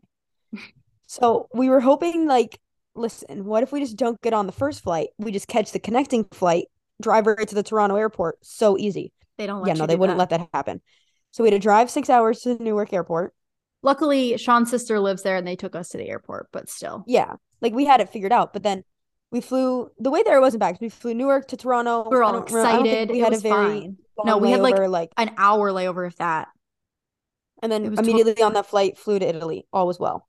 [SPEAKER 4] So we were hoping, like, listen, what if we just don't get on the first flight? We just catch the connecting flight, drive right to the Toronto airport. So easy.
[SPEAKER 3] They don't let
[SPEAKER 4] Yeah, no, they wouldn't
[SPEAKER 3] that.
[SPEAKER 4] let that happen. So we had to drive six hours to the Newark airport.
[SPEAKER 3] Luckily, Sean's sister lives there and they took us to the airport, but still.
[SPEAKER 4] Yeah, like we had it figured out. But then we flew, the way there wasn't bad 'cause we flew Newark to Toronto.
[SPEAKER 3] We were all
[SPEAKER 4] don't remember- I don't think
[SPEAKER 3] excited.
[SPEAKER 4] We
[SPEAKER 3] It
[SPEAKER 4] had a very
[SPEAKER 3] No, we had, like,
[SPEAKER 4] like
[SPEAKER 3] An hour layover, if that.
[SPEAKER 4] And then
[SPEAKER 3] It was tot-
[SPEAKER 4] immediately on that flight, flew to Italy. All was well.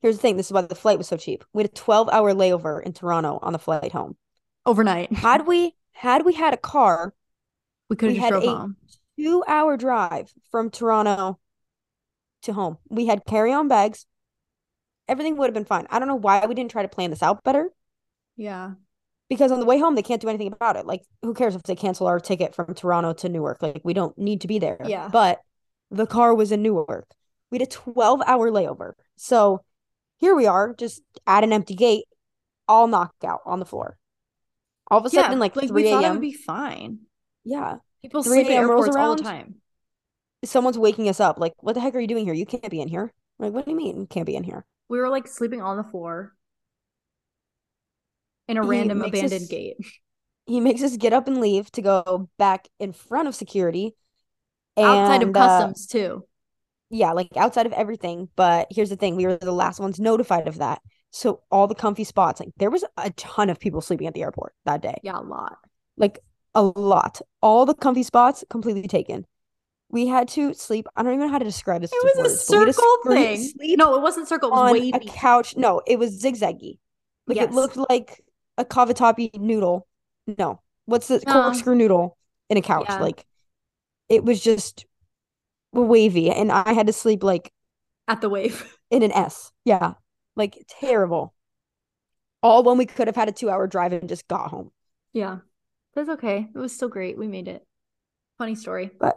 [SPEAKER 4] Here's the thing: this is why the flight was so cheap. We had a 12 hour layover in Toronto on the flight home.
[SPEAKER 3] Overnight.
[SPEAKER 4] Had we had we had a car,
[SPEAKER 3] We could have drove home.
[SPEAKER 4] Two hour drive from Toronto to home. We had carry on bags. Everything would have been fine. I don't know why we didn't try to plan this out better.
[SPEAKER 3] Yeah.
[SPEAKER 4] Because on the way home, they can't do anything about it. Like, who cares if they cancel our ticket from Toronto to Newark? Like, we don't need to be there.
[SPEAKER 3] Yeah.
[SPEAKER 4] But the car was in Newark. We had a 12 hour layover. So here we are, just at an empty gate, all knocked out on the floor. All of a sudden, like,
[SPEAKER 3] we
[SPEAKER 4] 3
[SPEAKER 3] thought it
[SPEAKER 4] a.m.
[SPEAKER 3] would be fine.
[SPEAKER 4] yeah.
[SPEAKER 3] People
[SPEAKER 4] 3
[SPEAKER 3] sleep at airports all the time.
[SPEAKER 4] Someone's waking us up. Like, what the heck are you doing here? You can't be in here. Like, what do you mean you can't be in here?
[SPEAKER 3] We were like sleeping on the floor in a
[SPEAKER 4] He
[SPEAKER 3] random abandoned
[SPEAKER 4] us-
[SPEAKER 3] gate.
[SPEAKER 4] He makes us get up and leave to go back in front of security.
[SPEAKER 3] And, Outside of
[SPEAKER 4] uh,
[SPEAKER 3] customs too.
[SPEAKER 4] yeah, like outside of everything. But here's the thing: we were the last ones notified of that. So all the comfy spots, like there was a ton of people sleeping at the airport that day.
[SPEAKER 3] Yeah, a lot.
[SPEAKER 4] Like a lot. All the comfy spots completely taken. We had to sleep. I don't even know how to describe this.
[SPEAKER 3] It was a
[SPEAKER 4] words, but we had to
[SPEAKER 3] circle thing.
[SPEAKER 4] Sleep
[SPEAKER 3] No, it wasn't circle. It was
[SPEAKER 4] on
[SPEAKER 3] wavy.
[SPEAKER 4] a couch. No, it was zigzaggy. Like
[SPEAKER 3] Yes.
[SPEAKER 4] it looked like a cavatappi noodle. No, what's the
[SPEAKER 3] No.
[SPEAKER 4] corkscrew noodle in a couch?
[SPEAKER 3] Yeah.
[SPEAKER 4] Like it was just wavy, and I had to sleep like
[SPEAKER 3] at the wave.
[SPEAKER 4] in an S. Yeah. Like terrible. All when we could have had a two hour drive and just got home.
[SPEAKER 3] Yeah. That's okay. It was still great. We made it. Funny story.
[SPEAKER 4] But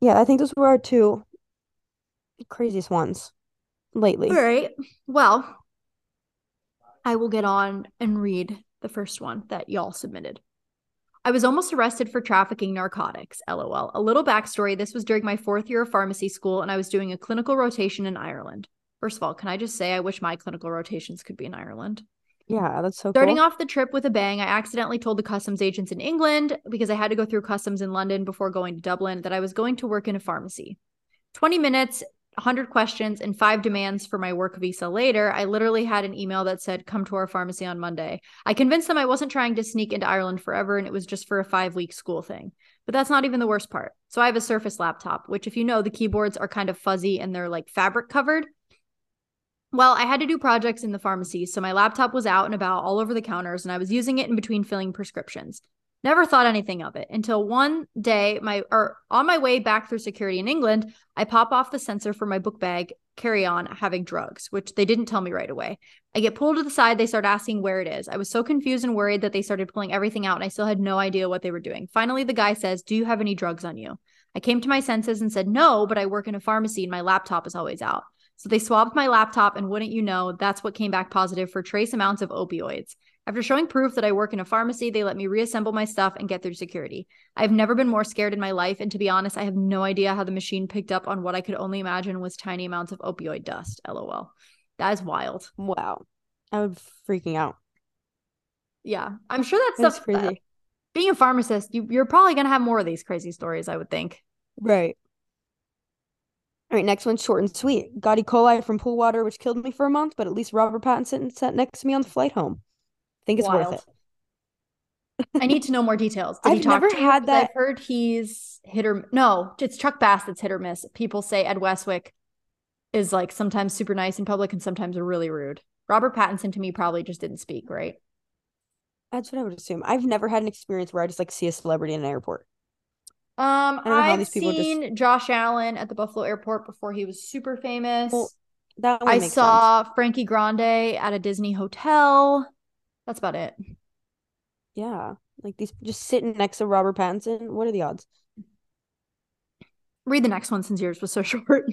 [SPEAKER 4] yeah, I think those were our two craziest ones lately.
[SPEAKER 3] All right. Well, I will get on and read the first one that y'all submitted. I was almost arrested for trafficking narcotics. LOL. A little backstory this was during my fourth year of pharmacy school, and I was doing a clinical rotation in Ireland. First of all, can I just say I wish my clinical rotations could be in Ireland?
[SPEAKER 4] Yeah, that's so
[SPEAKER 3] Starting
[SPEAKER 4] cool.
[SPEAKER 3] off the trip with a bang, I accidentally told the customs agents in England because I had to go through customs in London before going to Dublin that I was going to work in a pharmacy. 20 minutes, 100 questions, and five demands for my work visa later, I literally had an email that said, Come to our pharmacy on Monday. I convinced them I wasn't trying to sneak into Ireland forever and it was just for a five week school thing. But that's not even the worst part. So I have a Surface laptop, which, if you know, the keyboards are kind of fuzzy and they're like fabric covered. Well, I had to do projects in the pharmacy, so my laptop was out and about all over the counters, and I was using it in between filling prescriptions. Never thought anything of it until one day, my or on my way back through security in England, I pop off the sensor for my book bag carry on having drugs, which they didn't tell me right away. I get pulled to the side. They start asking where it is. I was so confused and worried that they started pulling everything out, and I still had no idea what they were doing. Finally, the guy says, "Do you have any drugs on you?" I came to my senses and said, "No, but I work in a pharmacy and my laptop is always out." So they swabbed my laptop, and wouldn't you know, that's what came back positive for trace amounts of opioids. After showing proof that I work in a pharmacy, they let me reassemble my stuff and get through security. I've never been more scared in my life. And to be honest, I have no idea how the machine picked up on what I could only imagine was tiny amounts of opioid dust. LOL. That is wild.
[SPEAKER 4] Wow. I would freaking out.
[SPEAKER 3] Yeah. I'm sure that
[SPEAKER 4] That's
[SPEAKER 3] stuff,
[SPEAKER 4] crazy.
[SPEAKER 3] uh, being a pharmacist, you, you're probably going to have more of these crazy stories, I would think.
[SPEAKER 4] Right. All right, next one's short and sweet. Got E. coli from pool water, which killed me for a month, but at least Robert Pattinson sat next to me on the flight home. I think it's
[SPEAKER 3] Wild.
[SPEAKER 4] worth it.
[SPEAKER 3] I need to know more details. Did he
[SPEAKER 4] I've
[SPEAKER 3] talk
[SPEAKER 4] never
[SPEAKER 3] to you?
[SPEAKER 4] had
[SPEAKER 3] 'Cause I've heard he's hit or no, it's Chuck Bass that's hit or miss. People say Ed Westwick is like sometimes super nice in public and sometimes really rude. Robert Pattinson to me probably just didn't speak, right?
[SPEAKER 4] That's what I would assume. I've never had an experience where I just like see a celebrity in an airport.
[SPEAKER 3] Um,
[SPEAKER 4] don't know how
[SPEAKER 3] I've
[SPEAKER 4] people just-
[SPEAKER 3] seen Josh Allen at the Buffalo airport before he was super famous.
[SPEAKER 4] Well, That
[SPEAKER 3] I
[SPEAKER 4] makes sense.
[SPEAKER 3] saw Frankie Grande at a Disney hotel. That's about it.
[SPEAKER 4] Yeah, like these just sitting next to Robert Pattinson. What are the odds?
[SPEAKER 3] Read the next one since yours was so short.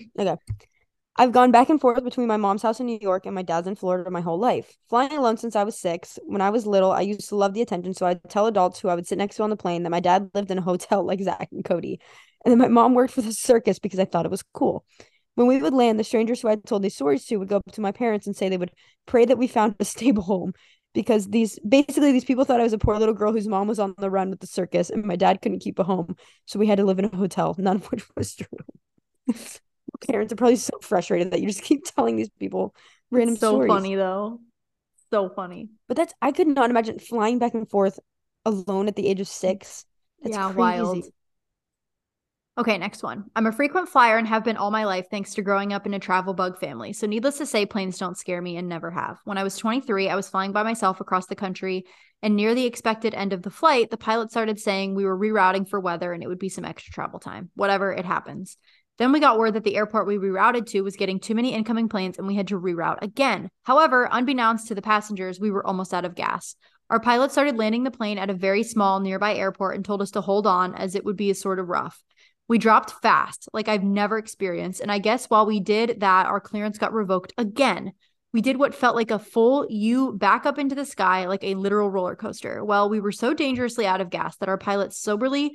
[SPEAKER 4] I've gone back and forth between my mom's house in New York and my dad's in Florida my whole life. Flying alone since I was six. When I was little, I used to love the attention, so I'd tell adults who I would sit next to on the plane that my dad lived in a hotel like Zack and Cody. And then my mom worked for the circus because I thought it was cool. When we would land, the strangers who I'd told these stories to would go up to my parents and say they would pray that we found a stable home because these basically these people thought I was a poor little girl whose mom was on the run with the circus and my dad couldn't keep a home, so we had to live in a hotel, none of which was true. Parents are probably so frustrated that you just keep telling these people random
[SPEAKER 3] so
[SPEAKER 4] stories.
[SPEAKER 3] funny though. So funny.
[SPEAKER 4] But that's I could not imagine flying back and forth alone at the age of six. That's
[SPEAKER 3] yeah,
[SPEAKER 4] crazy.
[SPEAKER 3] wild. Okay, next one. I'm a frequent flyer and have been all my life thanks to growing up in a travel bug family. So, needless to say, planes don't scare me and never have. When I was 23, I was flying by myself across the country, and near the expected end of the flight, the pilot started saying we were rerouting for weather and it would be some extra travel time. Whatever, it happens. Then we got word that the airport we rerouted to was getting too many incoming planes and we had to reroute again. However, unbeknownst to the passengers, we were almost out of gas. Our pilot started landing the plane at a very small nearby airport and told us to hold on as it would be a sort of rough. We dropped fast, like I've never experienced. And I guess while we did that, our clearance got revoked again. We did what felt like a full U back up into the sky, like a literal roller coaster. Well, we were so dangerously out of gas that our pilot soberly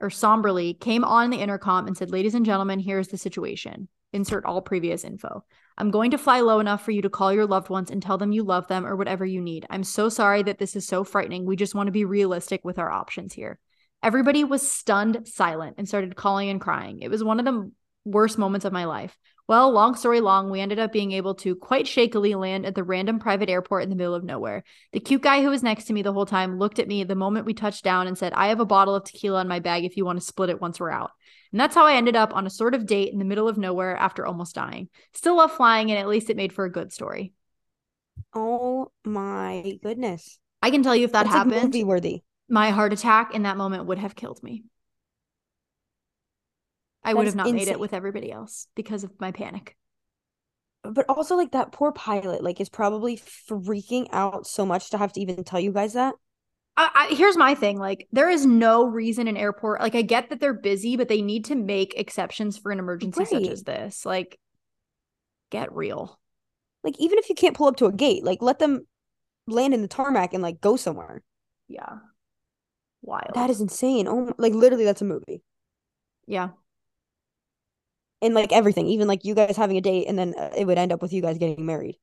[SPEAKER 3] or somberly came on the intercom and said, Ladies and gentlemen, here's the situation. Insert all previous info. I'm going to fly low enough for you to call your loved ones and tell them you love them or whatever you need. I'm so sorry that this is so frightening. We just want to be realistic with our options here. Everybody was stunned silent and started calling and crying. It was one of the worst moments of my life. Well, long story long, we ended up being able to quite shakily land at the random private airport in the middle of nowhere. The cute guy who was next to me the whole time looked at me the moment we touched down and said, I have a bottle of tequila in my bag if you want to split it once we're out. And that's how I ended up on a sort of date in the middle of nowhere after almost dying. Still love flying, and at least it made for a good story.
[SPEAKER 4] Oh my goodness.
[SPEAKER 3] I can tell you if that
[SPEAKER 4] That's like
[SPEAKER 3] happened,
[SPEAKER 4] movie worthy.
[SPEAKER 3] my heart attack in that moment would have killed me. I
[SPEAKER 4] That
[SPEAKER 3] would have not made it with everybody else because of my panic.
[SPEAKER 4] But also like that poor pilot like is probably freaking out so much to have to even tell you guys that.
[SPEAKER 3] I, I, here's my thing like there is no reason an airport like i get that they're busy but they need to make exceptions for an emergency such as this like get real
[SPEAKER 4] Like even if you can't pull up to a gate, like let them land in the tarmac and like go somewhere.
[SPEAKER 3] yeah wild
[SPEAKER 4] That is insane. Oh, like literally that's a movie.
[SPEAKER 3] yeah
[SPEAKER 4] And like everything, even like you guys having a date and then uh, it would end up with you guys getting married.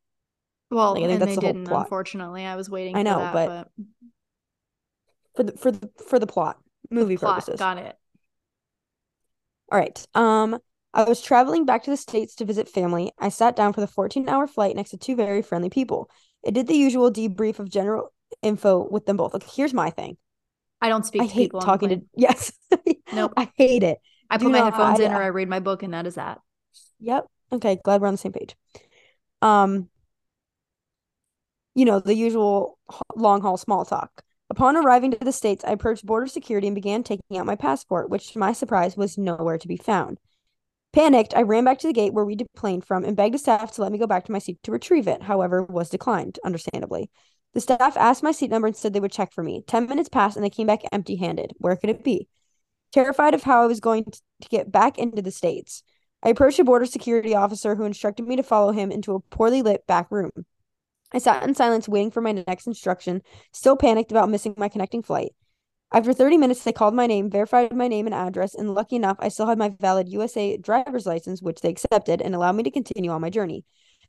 [SPEAKER 3] well
[SPEAKER 4] Like, I think that's
[SPEAKER 3] they
[SPEAKER 4] the whole
[SPEAKER 3] didn't
[SPEAKER 4] plot.
[SPEAKER 3] unfortunately i was waiting
[SPEAKER 4] I
[SPEAKER 3] for
[SPEAKER 4] know,
[SPEAKER 3] that,
[SPEAKER 4] but For the for the for the plot, movie
[SPEAKER 3] plot
[SPEAKER 4] purposes.
[SPEAKER 3] got it
[SPEAKER 4] All right. Um, I was traveling back to the States to visit family. I sat down for the 14-hour flight next to two very friendly people. I did the usual debrief of general info with them both. Like, here's my thing.
[SPEAKER 3] i don't speak
[SPEAKER 4] I
[SPEAKER 3] to
[SPEAKER 4] hate
[SPEAKER 3] people on the
[SPEAKER 4] talking to yes.
[SPEAKER 3] Nope.
[SPEAKER 4] I hate it.
[SPEAKER 3] I put my
[SPEAKER 4] not-
[SPEAKER 3] headphones
[SPEAKER 4] I-
[SPEAKER 3] in or i read my book and that is that
[SPEAKER 4] Yep. Okay, glad we're on the same page. Um, you know, the usual long haul small talk. Upon arriving to the States, I approached border security and began taking out my passport, which to my surprise was nowhere to be found. Panicked, I ran back to the gate where we deplaned from and begged the staff to let me go back to my seat to retrieve it, however, was declined, understandably. The staff asked my seat number and said they would check for me. Ten minutes passed and they came back empty handed. Where could it be? Terrified of how I was going to get back into the States, I approached a border security officer who instructed me to follow him into a poorly lit back room. I sat in silence waiting for my next instruction, still panicked about missing my connecting flight. After 30 minutes, they called my name, verified my name and address, and lucky enough, I still had my valid USA driver's license, which they accepted and allowed me to continue on my journey.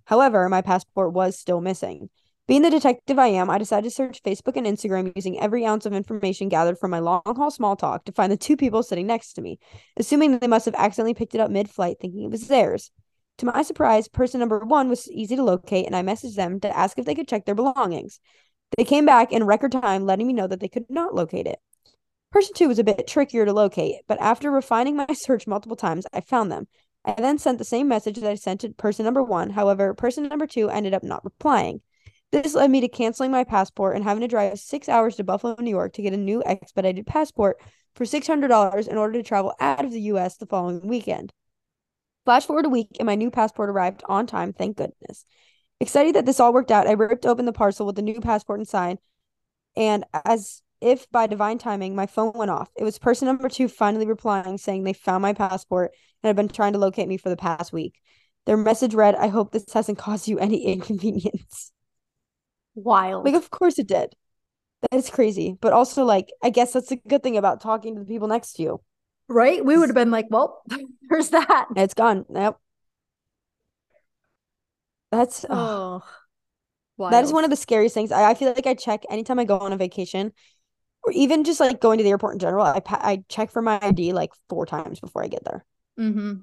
[SPEAKER 4] However, my passport was still missing. Being the detective I am, I decided to search Facebook and Instagram using every ounce of information gathered from my long haul small talk to find the two people sitting next to me, assuming they must have accidentally picked it up mid flight thinking it was theirs. To my surprise, person number one was easy to locate, and I messaged them to ask if they could check their belongings. They came back in record time, letting me know that they could not locate it. Person two was a bit trickier to locate, but after refining my search multiple times, I found them. I then sent the same message that I sent to person number one. However, person number two ended up not replying. This led me to canceling my passport and having to drive six hours to Buffalo, New York to get a new expedited passport for $600 in order to travel out of the US the following weekend. Flash forward a week and my new passport arrived on time, thank goodness. Excited that this all worked out, I ripped open the parcel with the new passport inside. And as if by divine timing, my phone went off. It was person number two finally replying saying they found my passport and had been trying to locate me for the past week. Their message read, I hope this hasn't caused you any inconvenience.
[SPEAKER 3] Wild.
[SPEAKER 4] Like, of course it did. That is crazy. But also, like, I guess that's a good thing about talking to the people next to you.
[SPEAKER 3] right? We would have been like, well, there's that.
[SPEAKER 4] It's gone. Yep. That's ugh.
[SPEAKER 3] Oh.
[SPEAKER 4] that is one of the scariest things. I, I feel like I check anytime I go on a vacation, or even just like going to the airport in general. I I check for my ID like four times before I get there.
[SPEAKER 3] Mm-hmm.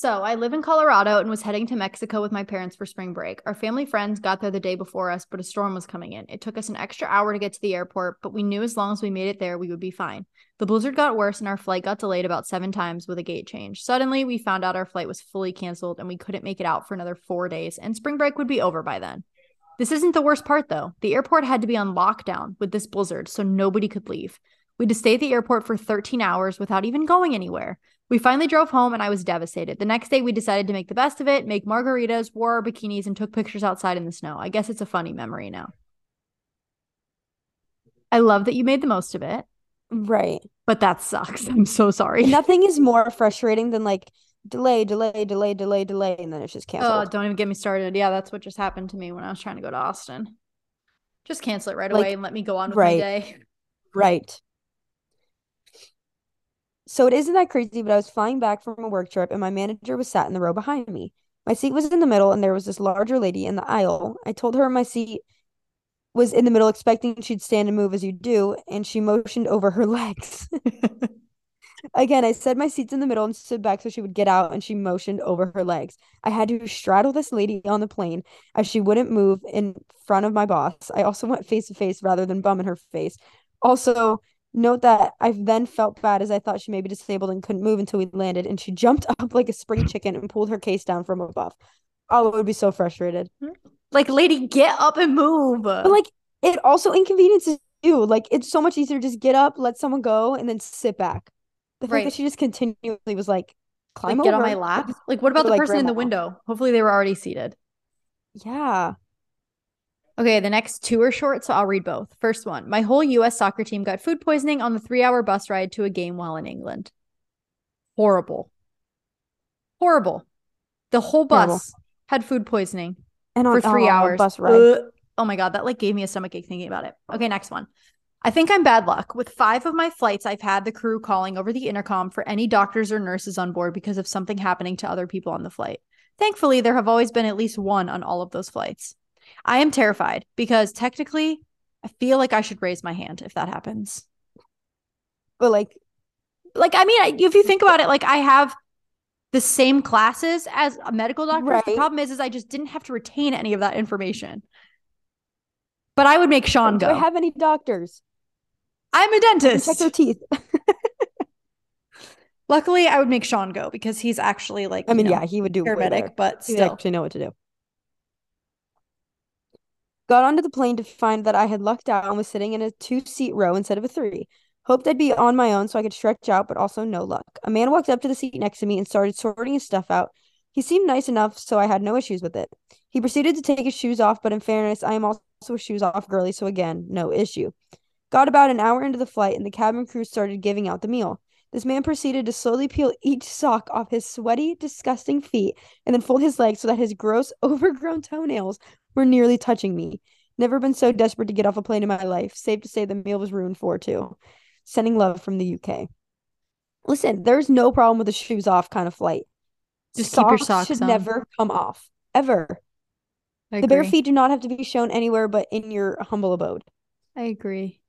[SPEAKER 3] So I live in Colorado and was heading to Mexico with my parents for spring break. Our family friends got there the day before us, but a storm was coming in. It took us an extra hour to get to the airport, but we knew as long as we made it there, we would be fine. The blizzard got worse and our flight got delayed about seven times with a gate change. Suddenly, we found out our flight was fully canceled and we couldn't make it out for another four days, and spring break would be over by then. This isn't the worst part, though. The airport had to be on lockdown with this blizzard, so nobody could leave. We had to stay at the airport for 13 hours without even going anywhere. We finally drove home and I was devastated. The next day, we decided to make the best of it, make margaritas, wore our bikinis, and took pictures outside in the snow. I guess it's a funny memory now. I love that you made the most of it,
[SPEAKER 4] Right.
[SPEAKER 3] but that sucks. I'm so sorry.
[SPEAKER 4] Nothing is more frustrating than like delay, delay, delay, delay, delay, and then it's just
[SPEAKER 3] oh,
[SPEAKER 4] canceled.
[SPEAKER 3] Oh, don't even get me started. Yeah, that's what just happened to me when I was trying to go to Austin. Just cancel it right
[SPEAKER 4] Like,
[SPEAKER 3] away and let me go on with
[SPEAKER 4] right.
[SPEAKER 3] my day.
[SPEAKER 4] Right. So it isn't that crazy, but I was flying back from a work trip and my manager was sat in the row behind me. My seat was in the middle and there was this larger lady in the aisle. I told her my seat was in the middle, expecting she'd stand and move as you do, and she motioned over her legs. Again, I said my seat's in the middle and stood back so she would get out, and she motioned over her legs. I had to straddle this lady on the plane as she wouldn't move in front of my boss. I also went face to face rather than bum in her face. Also, note that I then felt bad as I thought she may be disabled and couldn't move until we landed, and she jumped up like a spring chicken and pulled her case down from above. Oh, I would be so frustrated. Hmm?
[SPEAKER 3] like, lady, get up and move.
[SPEAKER 4] But like, it also inconveniences you. Like, it's so much easier to just get up, let someone go, and then sit back. The fact
[SPEAKER 3] Right.
[SPEAKER 4] that she just continually was like, climb
[SPEAKER 3] like, get on my lap. Like, what about the
[SPEAKER 4] like,
[SPEAKER 3] person in the window? Hopefully, they were already seated.
[SPEAKER 4] Yeah.
[SPEAKER 3] Okay, the next two are short, so I'll read both. First one My whole US soccer team got food poisoning on the three hour bus ride to a game while in England. Horrible. Horrible. The whole bus
[SPEAKER 4] Terrible.
[SPEAKER 3] had food poisoning
[SPEAKER 4] And
[SPEAKER 3] for
[SPEAKER 4] on
[SPEAKER 3] three
[SPEAKER 4] oh,
[SPEAKER 3] hours.
[SPEAKER 4] bus ride.
[SPEAKER 3] Oh my God, that like gave me a stomach ache thinking about it. Okay, next one. I think I'm bad luck. With five of my flights, I've had the crew calling over the intercom for any doctors or nurses on board because of something happening to other people on the flight. Thankfully, there have always been at least one on all of those flights. I am terrified because technically, I feel like I should raise my hand if that happens.
[SPEAKER 4] But like,
[SPEAKER 3] Like, I mean, I- if you think about it, like I have the same classes as a medical doctor. The problem is, is I just didn't have to retain any of that information. But I would make Sean go. do.
[SPEAKER 4] I have any doctors?
[SPEAKER 3] I'm a
[SPEAKER 4] Who Check
[SPEAKER 3] dentist.
[SPEAKER 4] their teeth.
[SPEAKER 3] Luckily, I would make Sean go because he's actually like,
[SPEAKER 4] I mean,
[SPEAKER 3] know,
[SPEAKER 4] yeah, he would do
[SPEAKER 3] paramedic, but
[SPEAKER 4] He
[SPEAKER 3] still.
[SPEAKER 4] actually know what to do. Got onto the plane to find that I had lucked out and was sitting in a two seat row instead of a three. Hoped I'd be on my own so I could stretch out, but also no luck. A man walked up to the seat next to me and started sorting his stuff out. He seemed nice enough, so I had no issues with it. He proceeded to take his shoes off, but in fairness, I am also a shoes off girly, so again, no issue. Got about an hour into the flight, and the cabin crew started giving out the meal. This man proceeded to slowly peel each sock off his sweaty, disgusting feet and then fold his legs so that his gross, overgrown toenails were nearly touching me. Never been so desperate to get off a plane in my life. Safe to say the meal was ruined for too. Sending love from the UK. Listen, there's no problem with the shoes off kind of flight.
[SPEAKER 3] Just keep your socks
[SPEAKER 4] should
[SPEAKER 3] on.
[SPEAKER 4] never come off ever.
[SPEAKER 3] I
[SPEAKER 4] The bare feet do not have to be shown anywhere but in your humble abode.
[SPEAKER 3] I agree.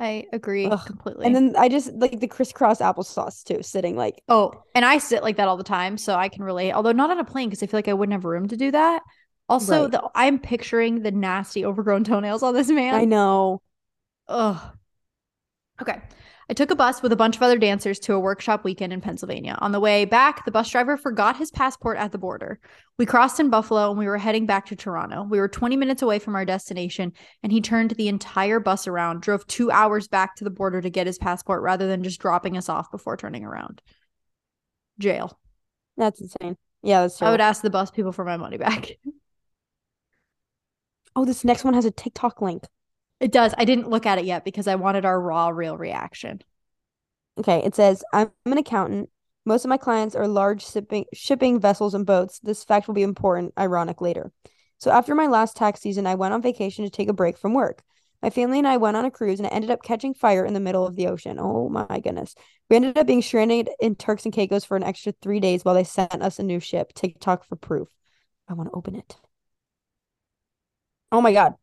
[SPEAKER 3] I agree
[SPEAKER 4] Ugh.
[SPEAKER 3] completely.
[SPEAKER 4] And then I just like the crisscross applesauce too, sitting like
[SPEAKER 3] oh, and I sit like that all the time, so I can relate. Although not on a plane because I feel like I wouldn't have room to do that. Also,
[SPEAKER 4] Right.
[SPEAKER 3] the I'm picturing the nasty overgrown toenails on this man.
[SPEAKER 4] I know.
[SPEAKER 3] Ugh. Okay. I took a bus with a bunch of other dancers to a workshop weekend in Pennsylvania. On the way back, the bus driver forgot his passport at the border. We crossed in Buffalo and we were heading back to Toronto. We were 20 minutes away from our destination, and he turned the entire bus around, drove two hours back to the border to get his passport rather than just dropping us off before turning around. Jail.
[SPEAKER 4] That's insane. Yeah, that's true.
[SPEAKER 3] I would ask the bus people for my money back.
[SPEAKER 4] Oh, this next one has a TikTok link.
[SPEAKER 3] It does. I didn't look at it yet because I wanted our raw, real reaction.
[SPEAKER 4] Okay, it says, I'm an accountant. Most of my clients are large shipping shipping vessels and boats. This fact will be important, ironic later. So after my last tax season, I went on vacation to take a break from work. My family and I went on a cruise and it ended up catching fire in the middle of the ocean. Oh my goodness. We ended up being stranded in Turks and Caicos for an extra three days while they sent us a new ship. TikTok for proof. I want to open it. Oh my God.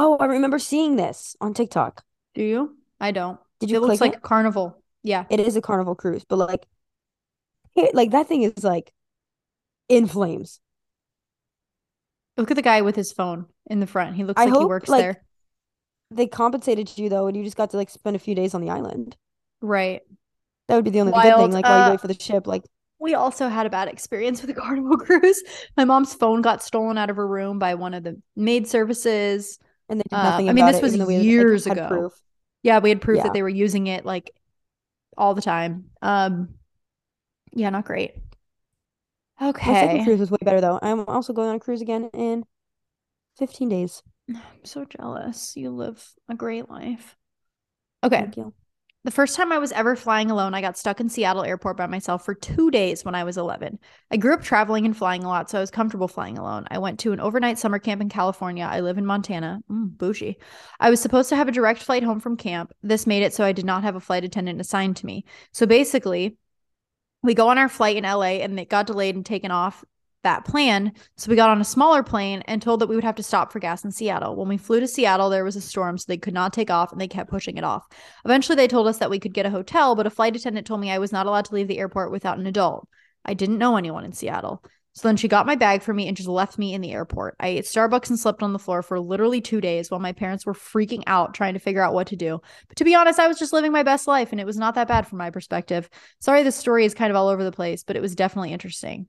[SPEAKER 4] Oh, I remember seeing this on TikTok.
[SPEAKER 3] Do you? I don't.
[SPEAKER 4] Did you
[SPEAKER 3] it looks like
[SPEAKER 4] it?
[SPEAKER 3] a carnival. Yeah.
[SPEAKER 4] It is a carnival cruise, but like, it, like that thing is like in flames.
[SPEAKER 3] Look at the guy with his phone in the front. He looks
[SPEAKER 4] I
[SPEAKER 3] like he works
[SPEAKER 4] like-
[SPEAKER 3] there.
[SPEAKER 4] They compensated you though, and you just got to like spend a few days on the island.
[SPEAKER 3] Right.
[SPEAKER 4] That would be the only good thing. Like while
[SPEAKER 3] Uh,
[SPEAKER 4] you wait for the ship, like
[SPEAKER 3] We also had a bad experience with a carnival cruise. My mom's phone got stolen out of her room by one of the maid services.
[SPEAKER 4] And they did
[SPEAKER 3] uh,
[SPEAKER 4] nothing
[SPEAKER 3] I mean, this was
[SPEAKER 4] even though we had, like,
[SPEAKER 3] years
[SPEAKER 4] had
[SPEAKER 3] ago.
[SPEAKER 4] proof.
[SPEAKER 3] Yeah, we had proof
[SPEAKER 4] Yeah.
[SPEAKER 3] that they were using it like all the time. Um yeah, not great.
[SPEAKER 4] My second
[SPEAKER 3] Okay.
[SPEAKER 4] cruise was way better though. I'm also going on a cruise again in 15 days.
[SPEAKER 3] I'm so jealous. You live a great life. Okay.
[SPEAKER 4] Thank you.
[SPEAKER 3] The first time I was ever flying alone, I got stuck in Seattle airport by myself for two days when I was 11. I grew up traveling and flying a lot, so I was comfortable flying alone. I went to an overnight summer camp in California. I live in Montana. Mm, bougie. I was supposed to have a direct flight home from camp. This made it so I did not have a flight attendant assigned to me. So basically, we go on our flight in LA and it got delayed and taken off that plan. So we got on a smaller plane and told that we would have to stop for gas in Seattle. When we flew to Seattle, there was a storm, so they could not take off and they kept pushing it off. Eventually, they told us that we could get a hotel, but a flight attendant told me I was not allowed to leave the airport without an adult. I didn't know anyone in Seattle. So then she got my bag for me and just left me in the airport. I ate Starbucks and slept on the floor for literally two days while my parents were freaking out trying to figure out what to do. But to be honest, I was just living my best life and it was not that bad from my perspective. Sorry, this story is kind of all over the place, but it was definitely interesting.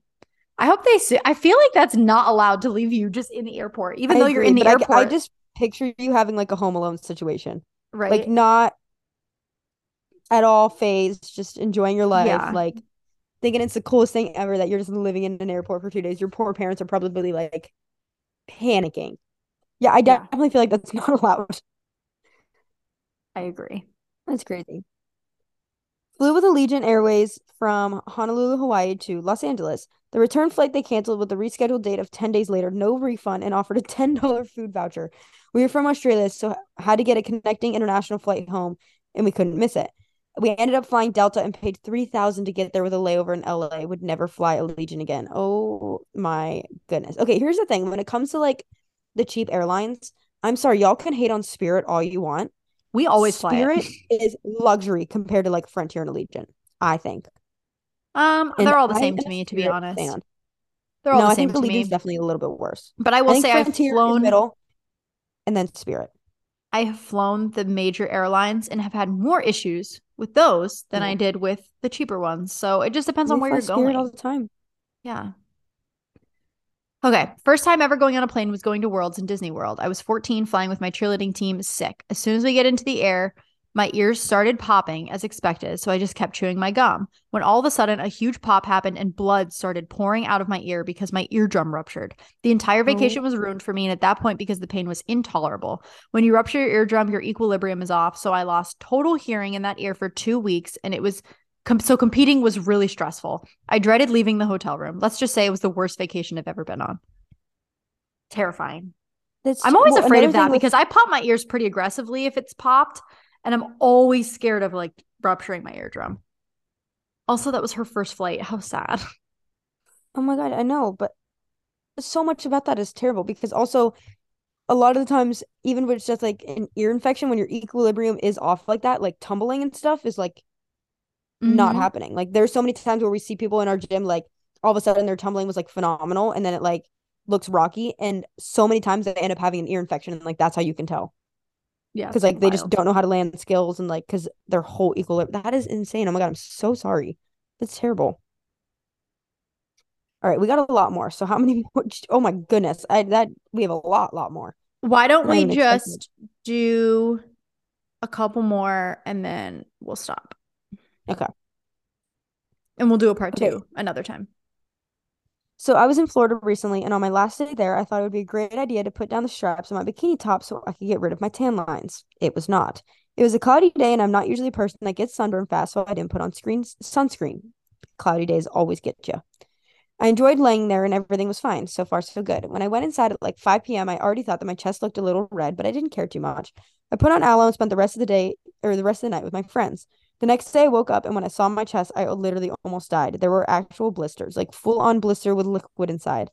[SPEAKER 3] I hope they. s- I feel like that's not allowed to leave you just in the airport, even
[SPEAKER 4] I
[SPEAKER 3] though you're
[SPEAKER 4] agree,
[SPEAKER 3] in the
[SPEAKER 4] but I-
[SPEAKER 3] airport.
[SPEAKER 4] I, just picture you having like a home alone situation.
[SPEAKER 3] right?
[SPEAKER 4] Like not at all fazed, just enjoying your life,
[SPEAKER 3] Yeah.
[SPEAKER 4] like thinking it's the coolest thing ever that you're just living in an airport for two days. Your poor parents are probably like panicking. Yeah, I
[SPEAKER 3] Yeah.
[SPEAKER 4] definitely feel like that's not allowed.
[SPEAKER 3] I agree.
[SPEAKER 4] That's crazy. Flew with Allegiant Airways from Honolulu, Hawaii to Los Angeles. The return flight they canceled with a rescheduled date of 10 days later, no refund, and offered a $10 food voucher. We were from Australia, so had to get a connecting international flight home, and we couldn't miss it. We ended up flying Delta and paid 3000 to get there with a layover in LA. Would never fly Allegiant again. Oh my goodness. Okay, here's the thing. When it comes to like the cheap airlines, I'm sorry, y'all can hate on Spirit all you want.
[SPEAKER 3] We always fly
[SPEAKER 4] Spirit
[SPEAKER 3] it.
[SPEAKER 4] is luxury compared to like Frontier and Allegiant, I think.
[SPEAKER 3] Um,
[SPEAKER 4] And
[SPEAKER 3] they're all the
[SPEAKER 4] I
[SPEAKER 3] same
[SPEAKER 4] am
[SPEAKER 3] to me, to be honest.
[SPEAKER 4] fan.
[SPEAKER 3] They're all
[SPEAKER 4] no,
[SPEAKER 3] the
[SPEAKER 4] I
[SPEAKER 3] same
[SPEAKER 4] think
[SPEAKER 3] to me.
[SPEAKER 4] Definitely a little bit worse.
[SPEAKER 3] But I
[SPEAKER 4] I
[SPEAKER 3] will
[SPEAKER 4] think
[SPEAKER 3] say I've flown.
[SPEAKER 4] middle, and then Spirit.
[SPEAKER 3] I have flown the major airlines and have had more issues with those than
[SPEAKER 4] Yeah.
[SPEAKER 3] I did with the cheaper ones. So it just depends on where you're going.
[SPEAKER 4] all the time.
[SPEAKER 3] Yeah. Okay. First time ever going on a plane was going to Worlds in Disney World. I was 14 flying with my cheerleading team. Sick. As soon as we get into the air, My ears started popping as expected, so I just kept chewing my gum. When all of a sudden, a huge pop happened and blood started pouring out of my ear because my eardrum ruptured. The entire oh. vacation was ruined for me, and at that point, because the pain was intolerable. When you rupture your eardrum, your equilibrium is off, so I lost total hearing in that ear for two weeks, and it was com- so competing was really stressful. I dreaded leaving the hotel room. Let's just say it was the worst vacation I've ever been on. Terrifying.
[SPEAKER 4] That's
[SPEAKER 3] I'm always
[SPEAKER 4] well,
[SPEAKER 3] afraid of that
[SPEAKER 4] with-
[SPEAKER 3] because I pop my ears pretty aggressively if it's popped, and I'm always scared of like rupturing my eardrum. Also, that was her first flight. How sad.
[SPEAKER 4] Oh my God, I know, but so much about that is terrible because also a lot of the times, even it's just like an ear infection, when your equilibrium is off like that, like tumbling and stuff is like not
[SPEAKER 3] Mhm.
[SPEAKER 4] happening. Like there's so many times where we see people in our gym, like all of a sudden their tumbling was like phenomenal and then it like looks rocky. And so many times they end up having an ear infection and like that's how you can tell.
[SPEAKER 3] Yeah,
[SPEAKER 4] Because like they just don't know how to land skills and like because their whole equilibrium that is insane. Oh my God, I'm so sorry. That's terrible. All right, we got a lot more. So how many more? Oh my goodness. I that we have a lot, lot more.
[SPEAKER 3] Why don't we just do a couple more and then we'll stop?
[SPEAKER 4] Okay.
[SPEAKER 3] And we'll do a part
[SPEAKER 4] Okay.
[SPEAKER 3] two another time.
[SPEAKER 4] So I was in Florida recently, and on my last day there, I thought it would be a great idea to put down the straps on my bikini top so I could get rid of my tan lines. It was not. It was a cloudy day, and I'm not usually a person that gets sunburned fast, so I didn't put on screen sunscreen. Cloudy days always get you. I enjoyed laying there, and everything was fine. So far, so good. When I went inside at like 5 p.m., I already thought that my chest looked a little red, but I didn't care too much. I put on aloe and spent the rest of the day or the rest of the night with my friends. The next day, I woke up and when I saw my chest, I literally almost died. There were actual blisters, like full on blister with liquid inside.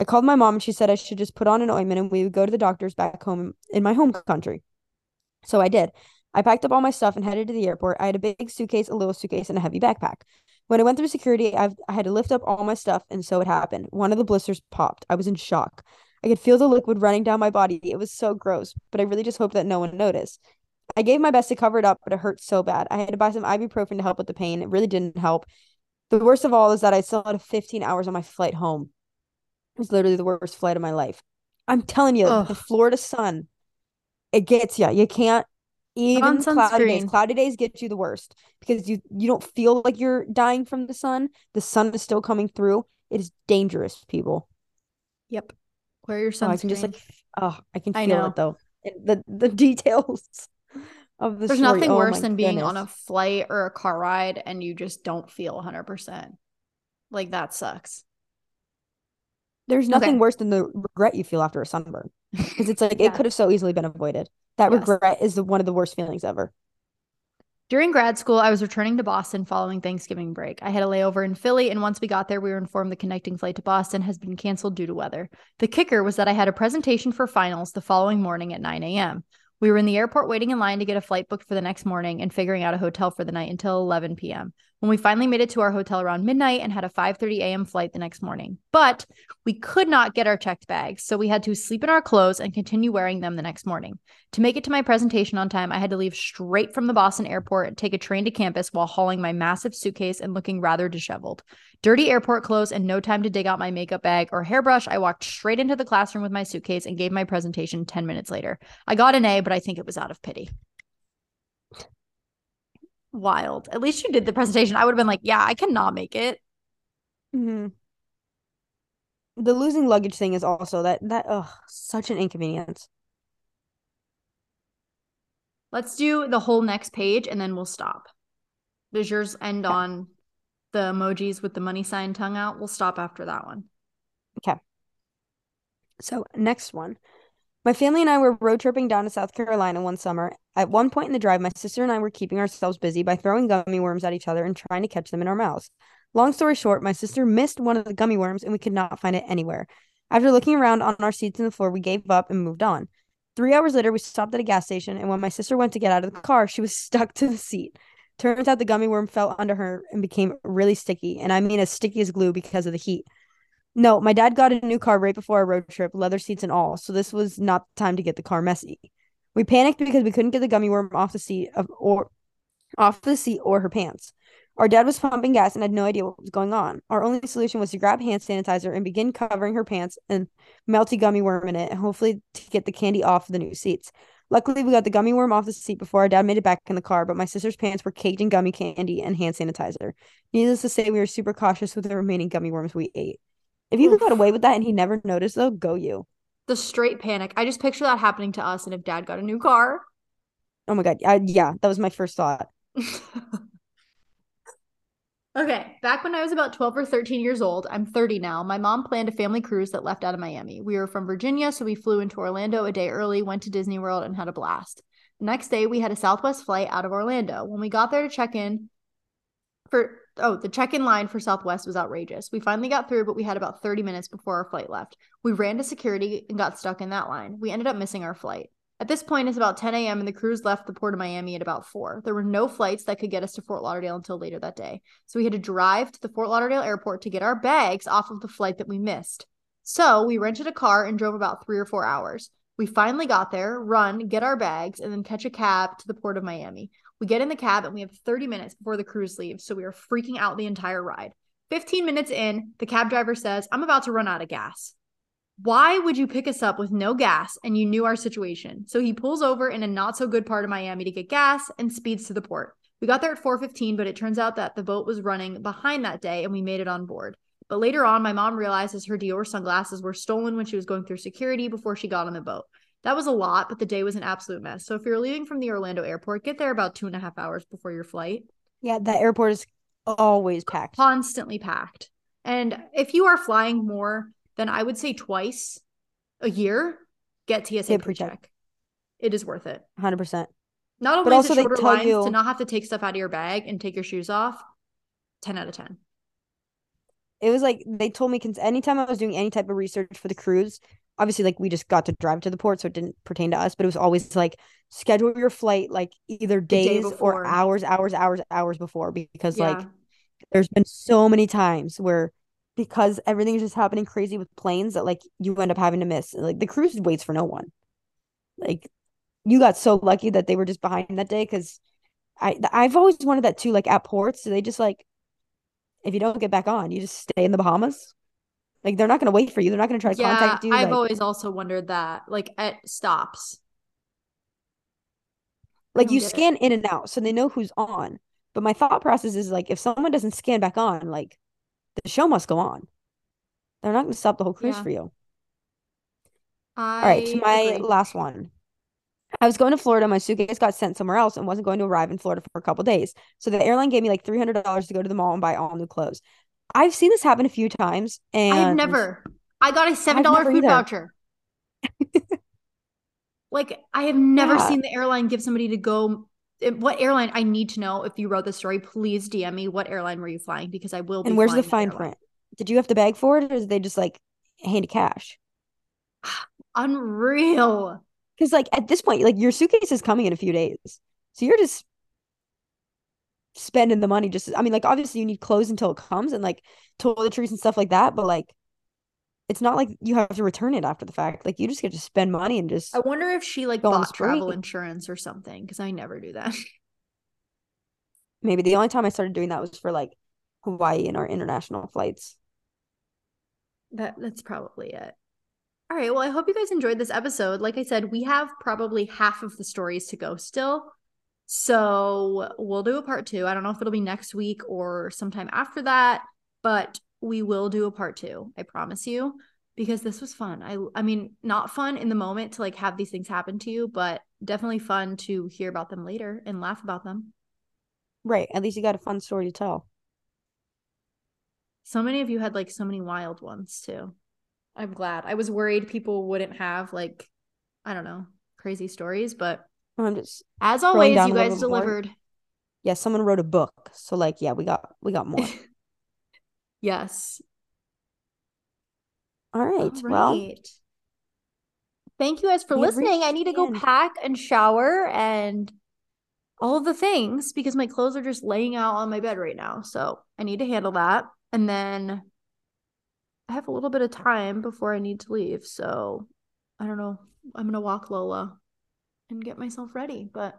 [SPEAKER 4] I called my mom and she said I should just put on an ointment and we would go to the doctors back home in my home country. So I did. I packed up all my stuff and headed to the airport. I had a big suitcase, a little suitcase, and a heavy backpack. When I went through security, I've, I had to lift up all my stuff, and so it happened. One of the blisters popped. I was in shock. I could feel the liquid running down my body. It was so gross, but I really just hoped that no one noticed. I gave my best to cover it up, but it hurt so bad. I had to buy some ibuprofen to help with the pain. It really didn't help. The worst of all is that I still had 15 hours on my flight home. It was literally the worst flight of my life. I'm telling you, the Florida sun, it gets you. You can't even cloudy days. Cloudy days get you the worst because you you don't feel like you're dying from the sun. The sun is still coming through. It is dangerous, people.
[SPEAKER 3] Yep. Wear your
[SPEAKER 4] Oh, I can just like oh, I can
[SPEAKER 3] I
[SPEAKER 4] feel
[SPEAKER 3] know.
[SPEAKER 4] it though. The the details of the
[SPEAKER 3] There's
[SPEAKER 4] story.
[SPEAKER 3] nothing
[SPEAKER 4] Oh
[SPEAKER 3] worse than being on a flight or a car ride and you just don't feel 100%. Like that sucks.
[SPEAKER 4] There's nothing
[SPEAKER 3] Okay.
[SPEAKER 4] worse than the regret you feel after a sunburn because it's like
[SPEAKER 3] Yeah.
[SPEAKER 4] it could have so easily been avoided. That
[SPEAKER 3] Yes.
[SPEAKER 4] regret is the one of the worst feelings ever.
[SPEAKER 3] During grad school, I was returning to Boston following Thanksgiving break. I had a layover in Philly, and once we got there, we were informed the connecting flight to Boston has been canceled due to weather. The kicker was that I had a presentation for finals the following morning at 9 a.m. We were in the airport waiting in line to get a flight booked for the next morning and figuring out a hotel for the night until 11 p.m. When we finally made it to our hotel around midnight and had a 5:30 a.m. flight the next morning. But we could not get our checked bags, so we had to sleep in our clothes and continue wearing them the next morning. To make it to my presentation on time, I had to leave straight from the Boston airport take a train to campus while hauling my massive suitcase and looking rather disheveled. Dirty airport clothes and no time to dig out my makeup bag or hairbrush, I walked straight into the classroom with my suitcase and gave my presentation 10 minutes later. I got an A, but I think it was out of pity. Wild. At least you did the presentation. I would have been like, yeah, I cannot make it.
[SPEAKER 4] Mm-hmm. The losing luggage thing is also that that oh such an inconvenience.
[SPEAKER 3] Let's do the whole next page and then we'll stop. Does yours end
[SPEAKER 4] Okay.
[SPEAKER 3] on the emojis with the money sign tongue out? We'll stop after that one. Okay.
[SPEAKER 4] So next one. My family and I were road tripping down to South Carolina one summer. At one point in the drive, my sister and I were keeping ourselves busy by throwing gummy worms at each other and trying to catch them in our mouths. Long story short, my sister missed one of the gummy worms and we could not find it anywhere. After looking around on our seats on the floor, we gave up and moved on. Three hours later, we stopped at a gas station, and when my sister went to get out of the car, she was stuck to the seat. Turns out the gummy worm fell under her and became really sticky, and I mean as sticky as glue because of the heat. No, my dad got a new car right before our road trip, leather seats and all, so this was not the time to get the car messy. We panicked because we couldn't get the gummy worm off the seat of or off the seat or her pants. Our dad was pumping gas and had no idea what was going on. Our only solution was to grab hand sanitizer and begin covering her pants and melty gummy worm in it, and hopefully to get the candy off the new seats. Luckily, we got the gummy worm off the seat before our dad made it back in the car, but my sister's pants were caked in gummy candy and hand sanitizer. Needless to say, we were super cautious with the remaining gummy worms we ate. If you got away with that and he never noticed, though, go you.
[SPEAKER 3] The straight panic. I just picture that happening to us and if dad got a new car.
[SPEAKER 4] Oh my God. I, yeah, that was my first thought.
[SPEAKER 3] okay, back when I was about 12 or 13 years old, I'm 30 now. My mom planned a family cruise that left out of Miami. We were from Virginia, so we flew into Orlando a day early, went to Disney World, and had a blast. The next day, we had a Southwest flight out of Orlando. When we got there to check in, for oh, the check in line for Southwest was outrageous. We finally got through, but we had about 30 minutes before our flight left. We ran to security and got stuck in that line. We ended up missing our flight. At this point, it's about 10 a.m., and the cruise left the port of Miami at about 4. There were no flights that could get us to Fort Lauderdale until later that day. So we had to drive to the Fort Lauderdale airport to get our bags off of the flight that we missed. So we rented a car and drove about three or four hours. We finally got there, run, get our bags, and then catch a cab to the port of Miami. We get in the cab and we have 30 minutes before the cruise leaves, so we are freaking out the entire ride. 15 minutes in, the cab driver says, I'm about to run out of gas. Why would you pick us up with no gas and you knew our situation? So he pulls over in a not so good part of Miami to get gas and speeds to the port. We got there at 4:15, but it turns out that the boat was running behind that day and we made it on board. But later on, my mom realizes her Dior sunglasses were stolen when she was going through security before she got on the boat. That was a lot, but the day was an absolute mess. So if you're leaving from the Orlando airport, get there about two and a half hours before your flight.
[SPEAKER 4] Yeah, that airport is always packed.
[SPEAKER 3] Constantly packed. And if you are flying more than I would say twice a year, get TSA
[SPEAKER 4] Get
[SPEAKER 3] pre-check.
[SPEAKER 4] pre-check.
[SPEAKER 3] It is worth it.
[SPEAKER 4] 100%.
[SPEAKER 3] Not
[SPEAKER 4] But
[SPEAKER 3] only is
[SPEAKER 4] also
[SPEAKER 3] it shorter lines
[SPEAKER 4] you-
[SPEAKER 3] to not have to take stuff out of your bag and take your shoes off. 10 out of 10.
[SPEAKER 4] It was like they told me anytime I was doing any type of research for the cruise, obviously like we just got to drive to the port, so it didn't pertain to us, but it was always like schedule your flight like either days
[SPEAKER 3] before.
[SPEAKER 4] or hours, hours, hours, hours before because like there's been so many times where because everything's just happening crazy with planes that like you end up having to miss. Like the cruise waits for no one. Like you got so lucky that they were just behind that day because I I've always wanted that too. Like at ports, do they just like if you don't get back on, you just stay in the Bahamas? Like they're not gonna wait for you. They're not gonna try to
[SPEAKER 3] Yeah,
[SPEAKER 4] contact you.
[SPEAKER 3] I've
[SPEAKER 4] like,
[SPEAKER 3] always also wondered that, like at stops.
[SPEAKER 4] Like you
[SPEAKER 3] get it.
[SPEAKER 4] scan in and out, so they know who's on. But my thought process is like if someone doesn't scan back on, like the show must go on. They're not gonna stop the whole cruise
[SPEAKER 3] Yeah.
[SPEAKER 4] for you.
[SPEAKER 3] I
[SPEAKER 4] All right, so my
[SPEAKER 3] agree.
[SPEAKER 4] last one. I was going to Florida. My suitcase got sent somewhere else and wasn't going to arrive in Florida for a couple days. So the airline gave me like three hundred dollars to go to the mall and buy all new clothes. I've seen this happen a few times, and
[SPEAKER 3] I've never. I got a seven dollar food
[SPEAKER 4] either.
[SPEAKER 3] voucher. like I have never
[SPEAKER 4] Yeah.
[SPEAKER 3] seen the airline give somebody to go. eh, What airline? I need to know. If you wrote the story, please DM me. What airline were you flying? Because I will be.
[SPEAKER 4] And where's the fine print? Did you have to beg for it, or did they just like hand you cash?
[SPEAKER 3] Unreal.
[SPEAKER 4] Because like at this point, like your suitcase is coming in a few days, so you're just spending the money. Just I mean, like obviously you need clothes until it comes and like toiletries and stuff like that, but like it's not like you have to return it after the fact. Like you just get to spend money and just
[SPEAKER 3] I wonder if she like bought travel insurance or something. Because I never do that.
[SPEAKER 4] maybe the only time I started doing that was for like Hawaii and our international flights.
[SPEAKER 3] That that's probably it. All right. Well, I hope you guys enjoyed this episode. Like I said, we have probably half of the stories to go still. So we'll do a part two. I don't know if it'll be next week or sometime after that, but we will do a part two. I promise you, because this was fun. I I mean, not fun in the moment to like have these things happen to you, but definitely fun to hear about them later and laugh about them.
[SPEAKER 4] Right. At least you got a fun story to tell.
[SPEAKER 3] So many of you had like so many wild ones too. I'm glad. I was worried people wouldn't have like, I don't know, crazy stories, but
[SPEAKER 4] I'm just
[SPEAKER 3] as always, you guys
[SPEAKER 4] bit more.
[SPEAKER 3] delivered.
[SPEAKER 4] yeah, someone wrote a book. So like yeah, we got we got more.
[SPEAKER 3] yes.
[SPEAKER 4] All right.
[SPEAKER 3] All
[SPEAKER 4] Well.
[SPEAKER 3] Thank you guys for listening. I need to go pack and shower and all of the things because my clothes are just laying out on my bed right now. So I need to handle that. And then I have a little bit of time before I need to leave. So I don't know. I'm going to walk Lola and get myself ready. But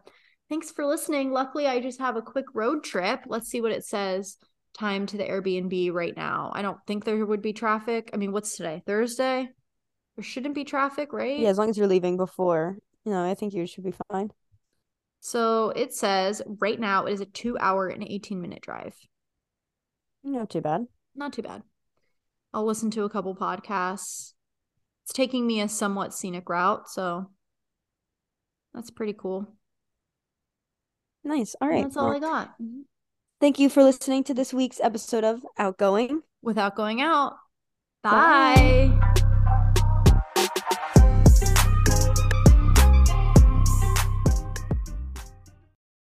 [SPEAKER 3] thanks for listening. Luckily, I just have a quick road trip. Let's see what it says. Time to the Airbnb right now. I don't think there would be traffic. I mean, what's today? Thursday? There shouldn't be traffic, right?
[SPEAKER 4] yeah, as long as you're leaving before you know, I think you should be fine.
[SPEAKER 3] So it says right now it is a two hour and 18 minute drive.
[SPEAKER 4] Not too bad.
[SPEAKER 3] Not too bad. I'll listen to a couple podcasts. It's taking me a somewhat scenic route, so that's pretty cool.
[SPEAKER 4] Nice. All right.
[SPEAKER 3] That's all I got. Mm-hmm.
[SPEAKER 4] Thank you for listening to this week's episode of Outgoing.
[SPEAKER 3] Without going out.
[SPEAKER 4] Bye.
[SPEAKER 3] Bye.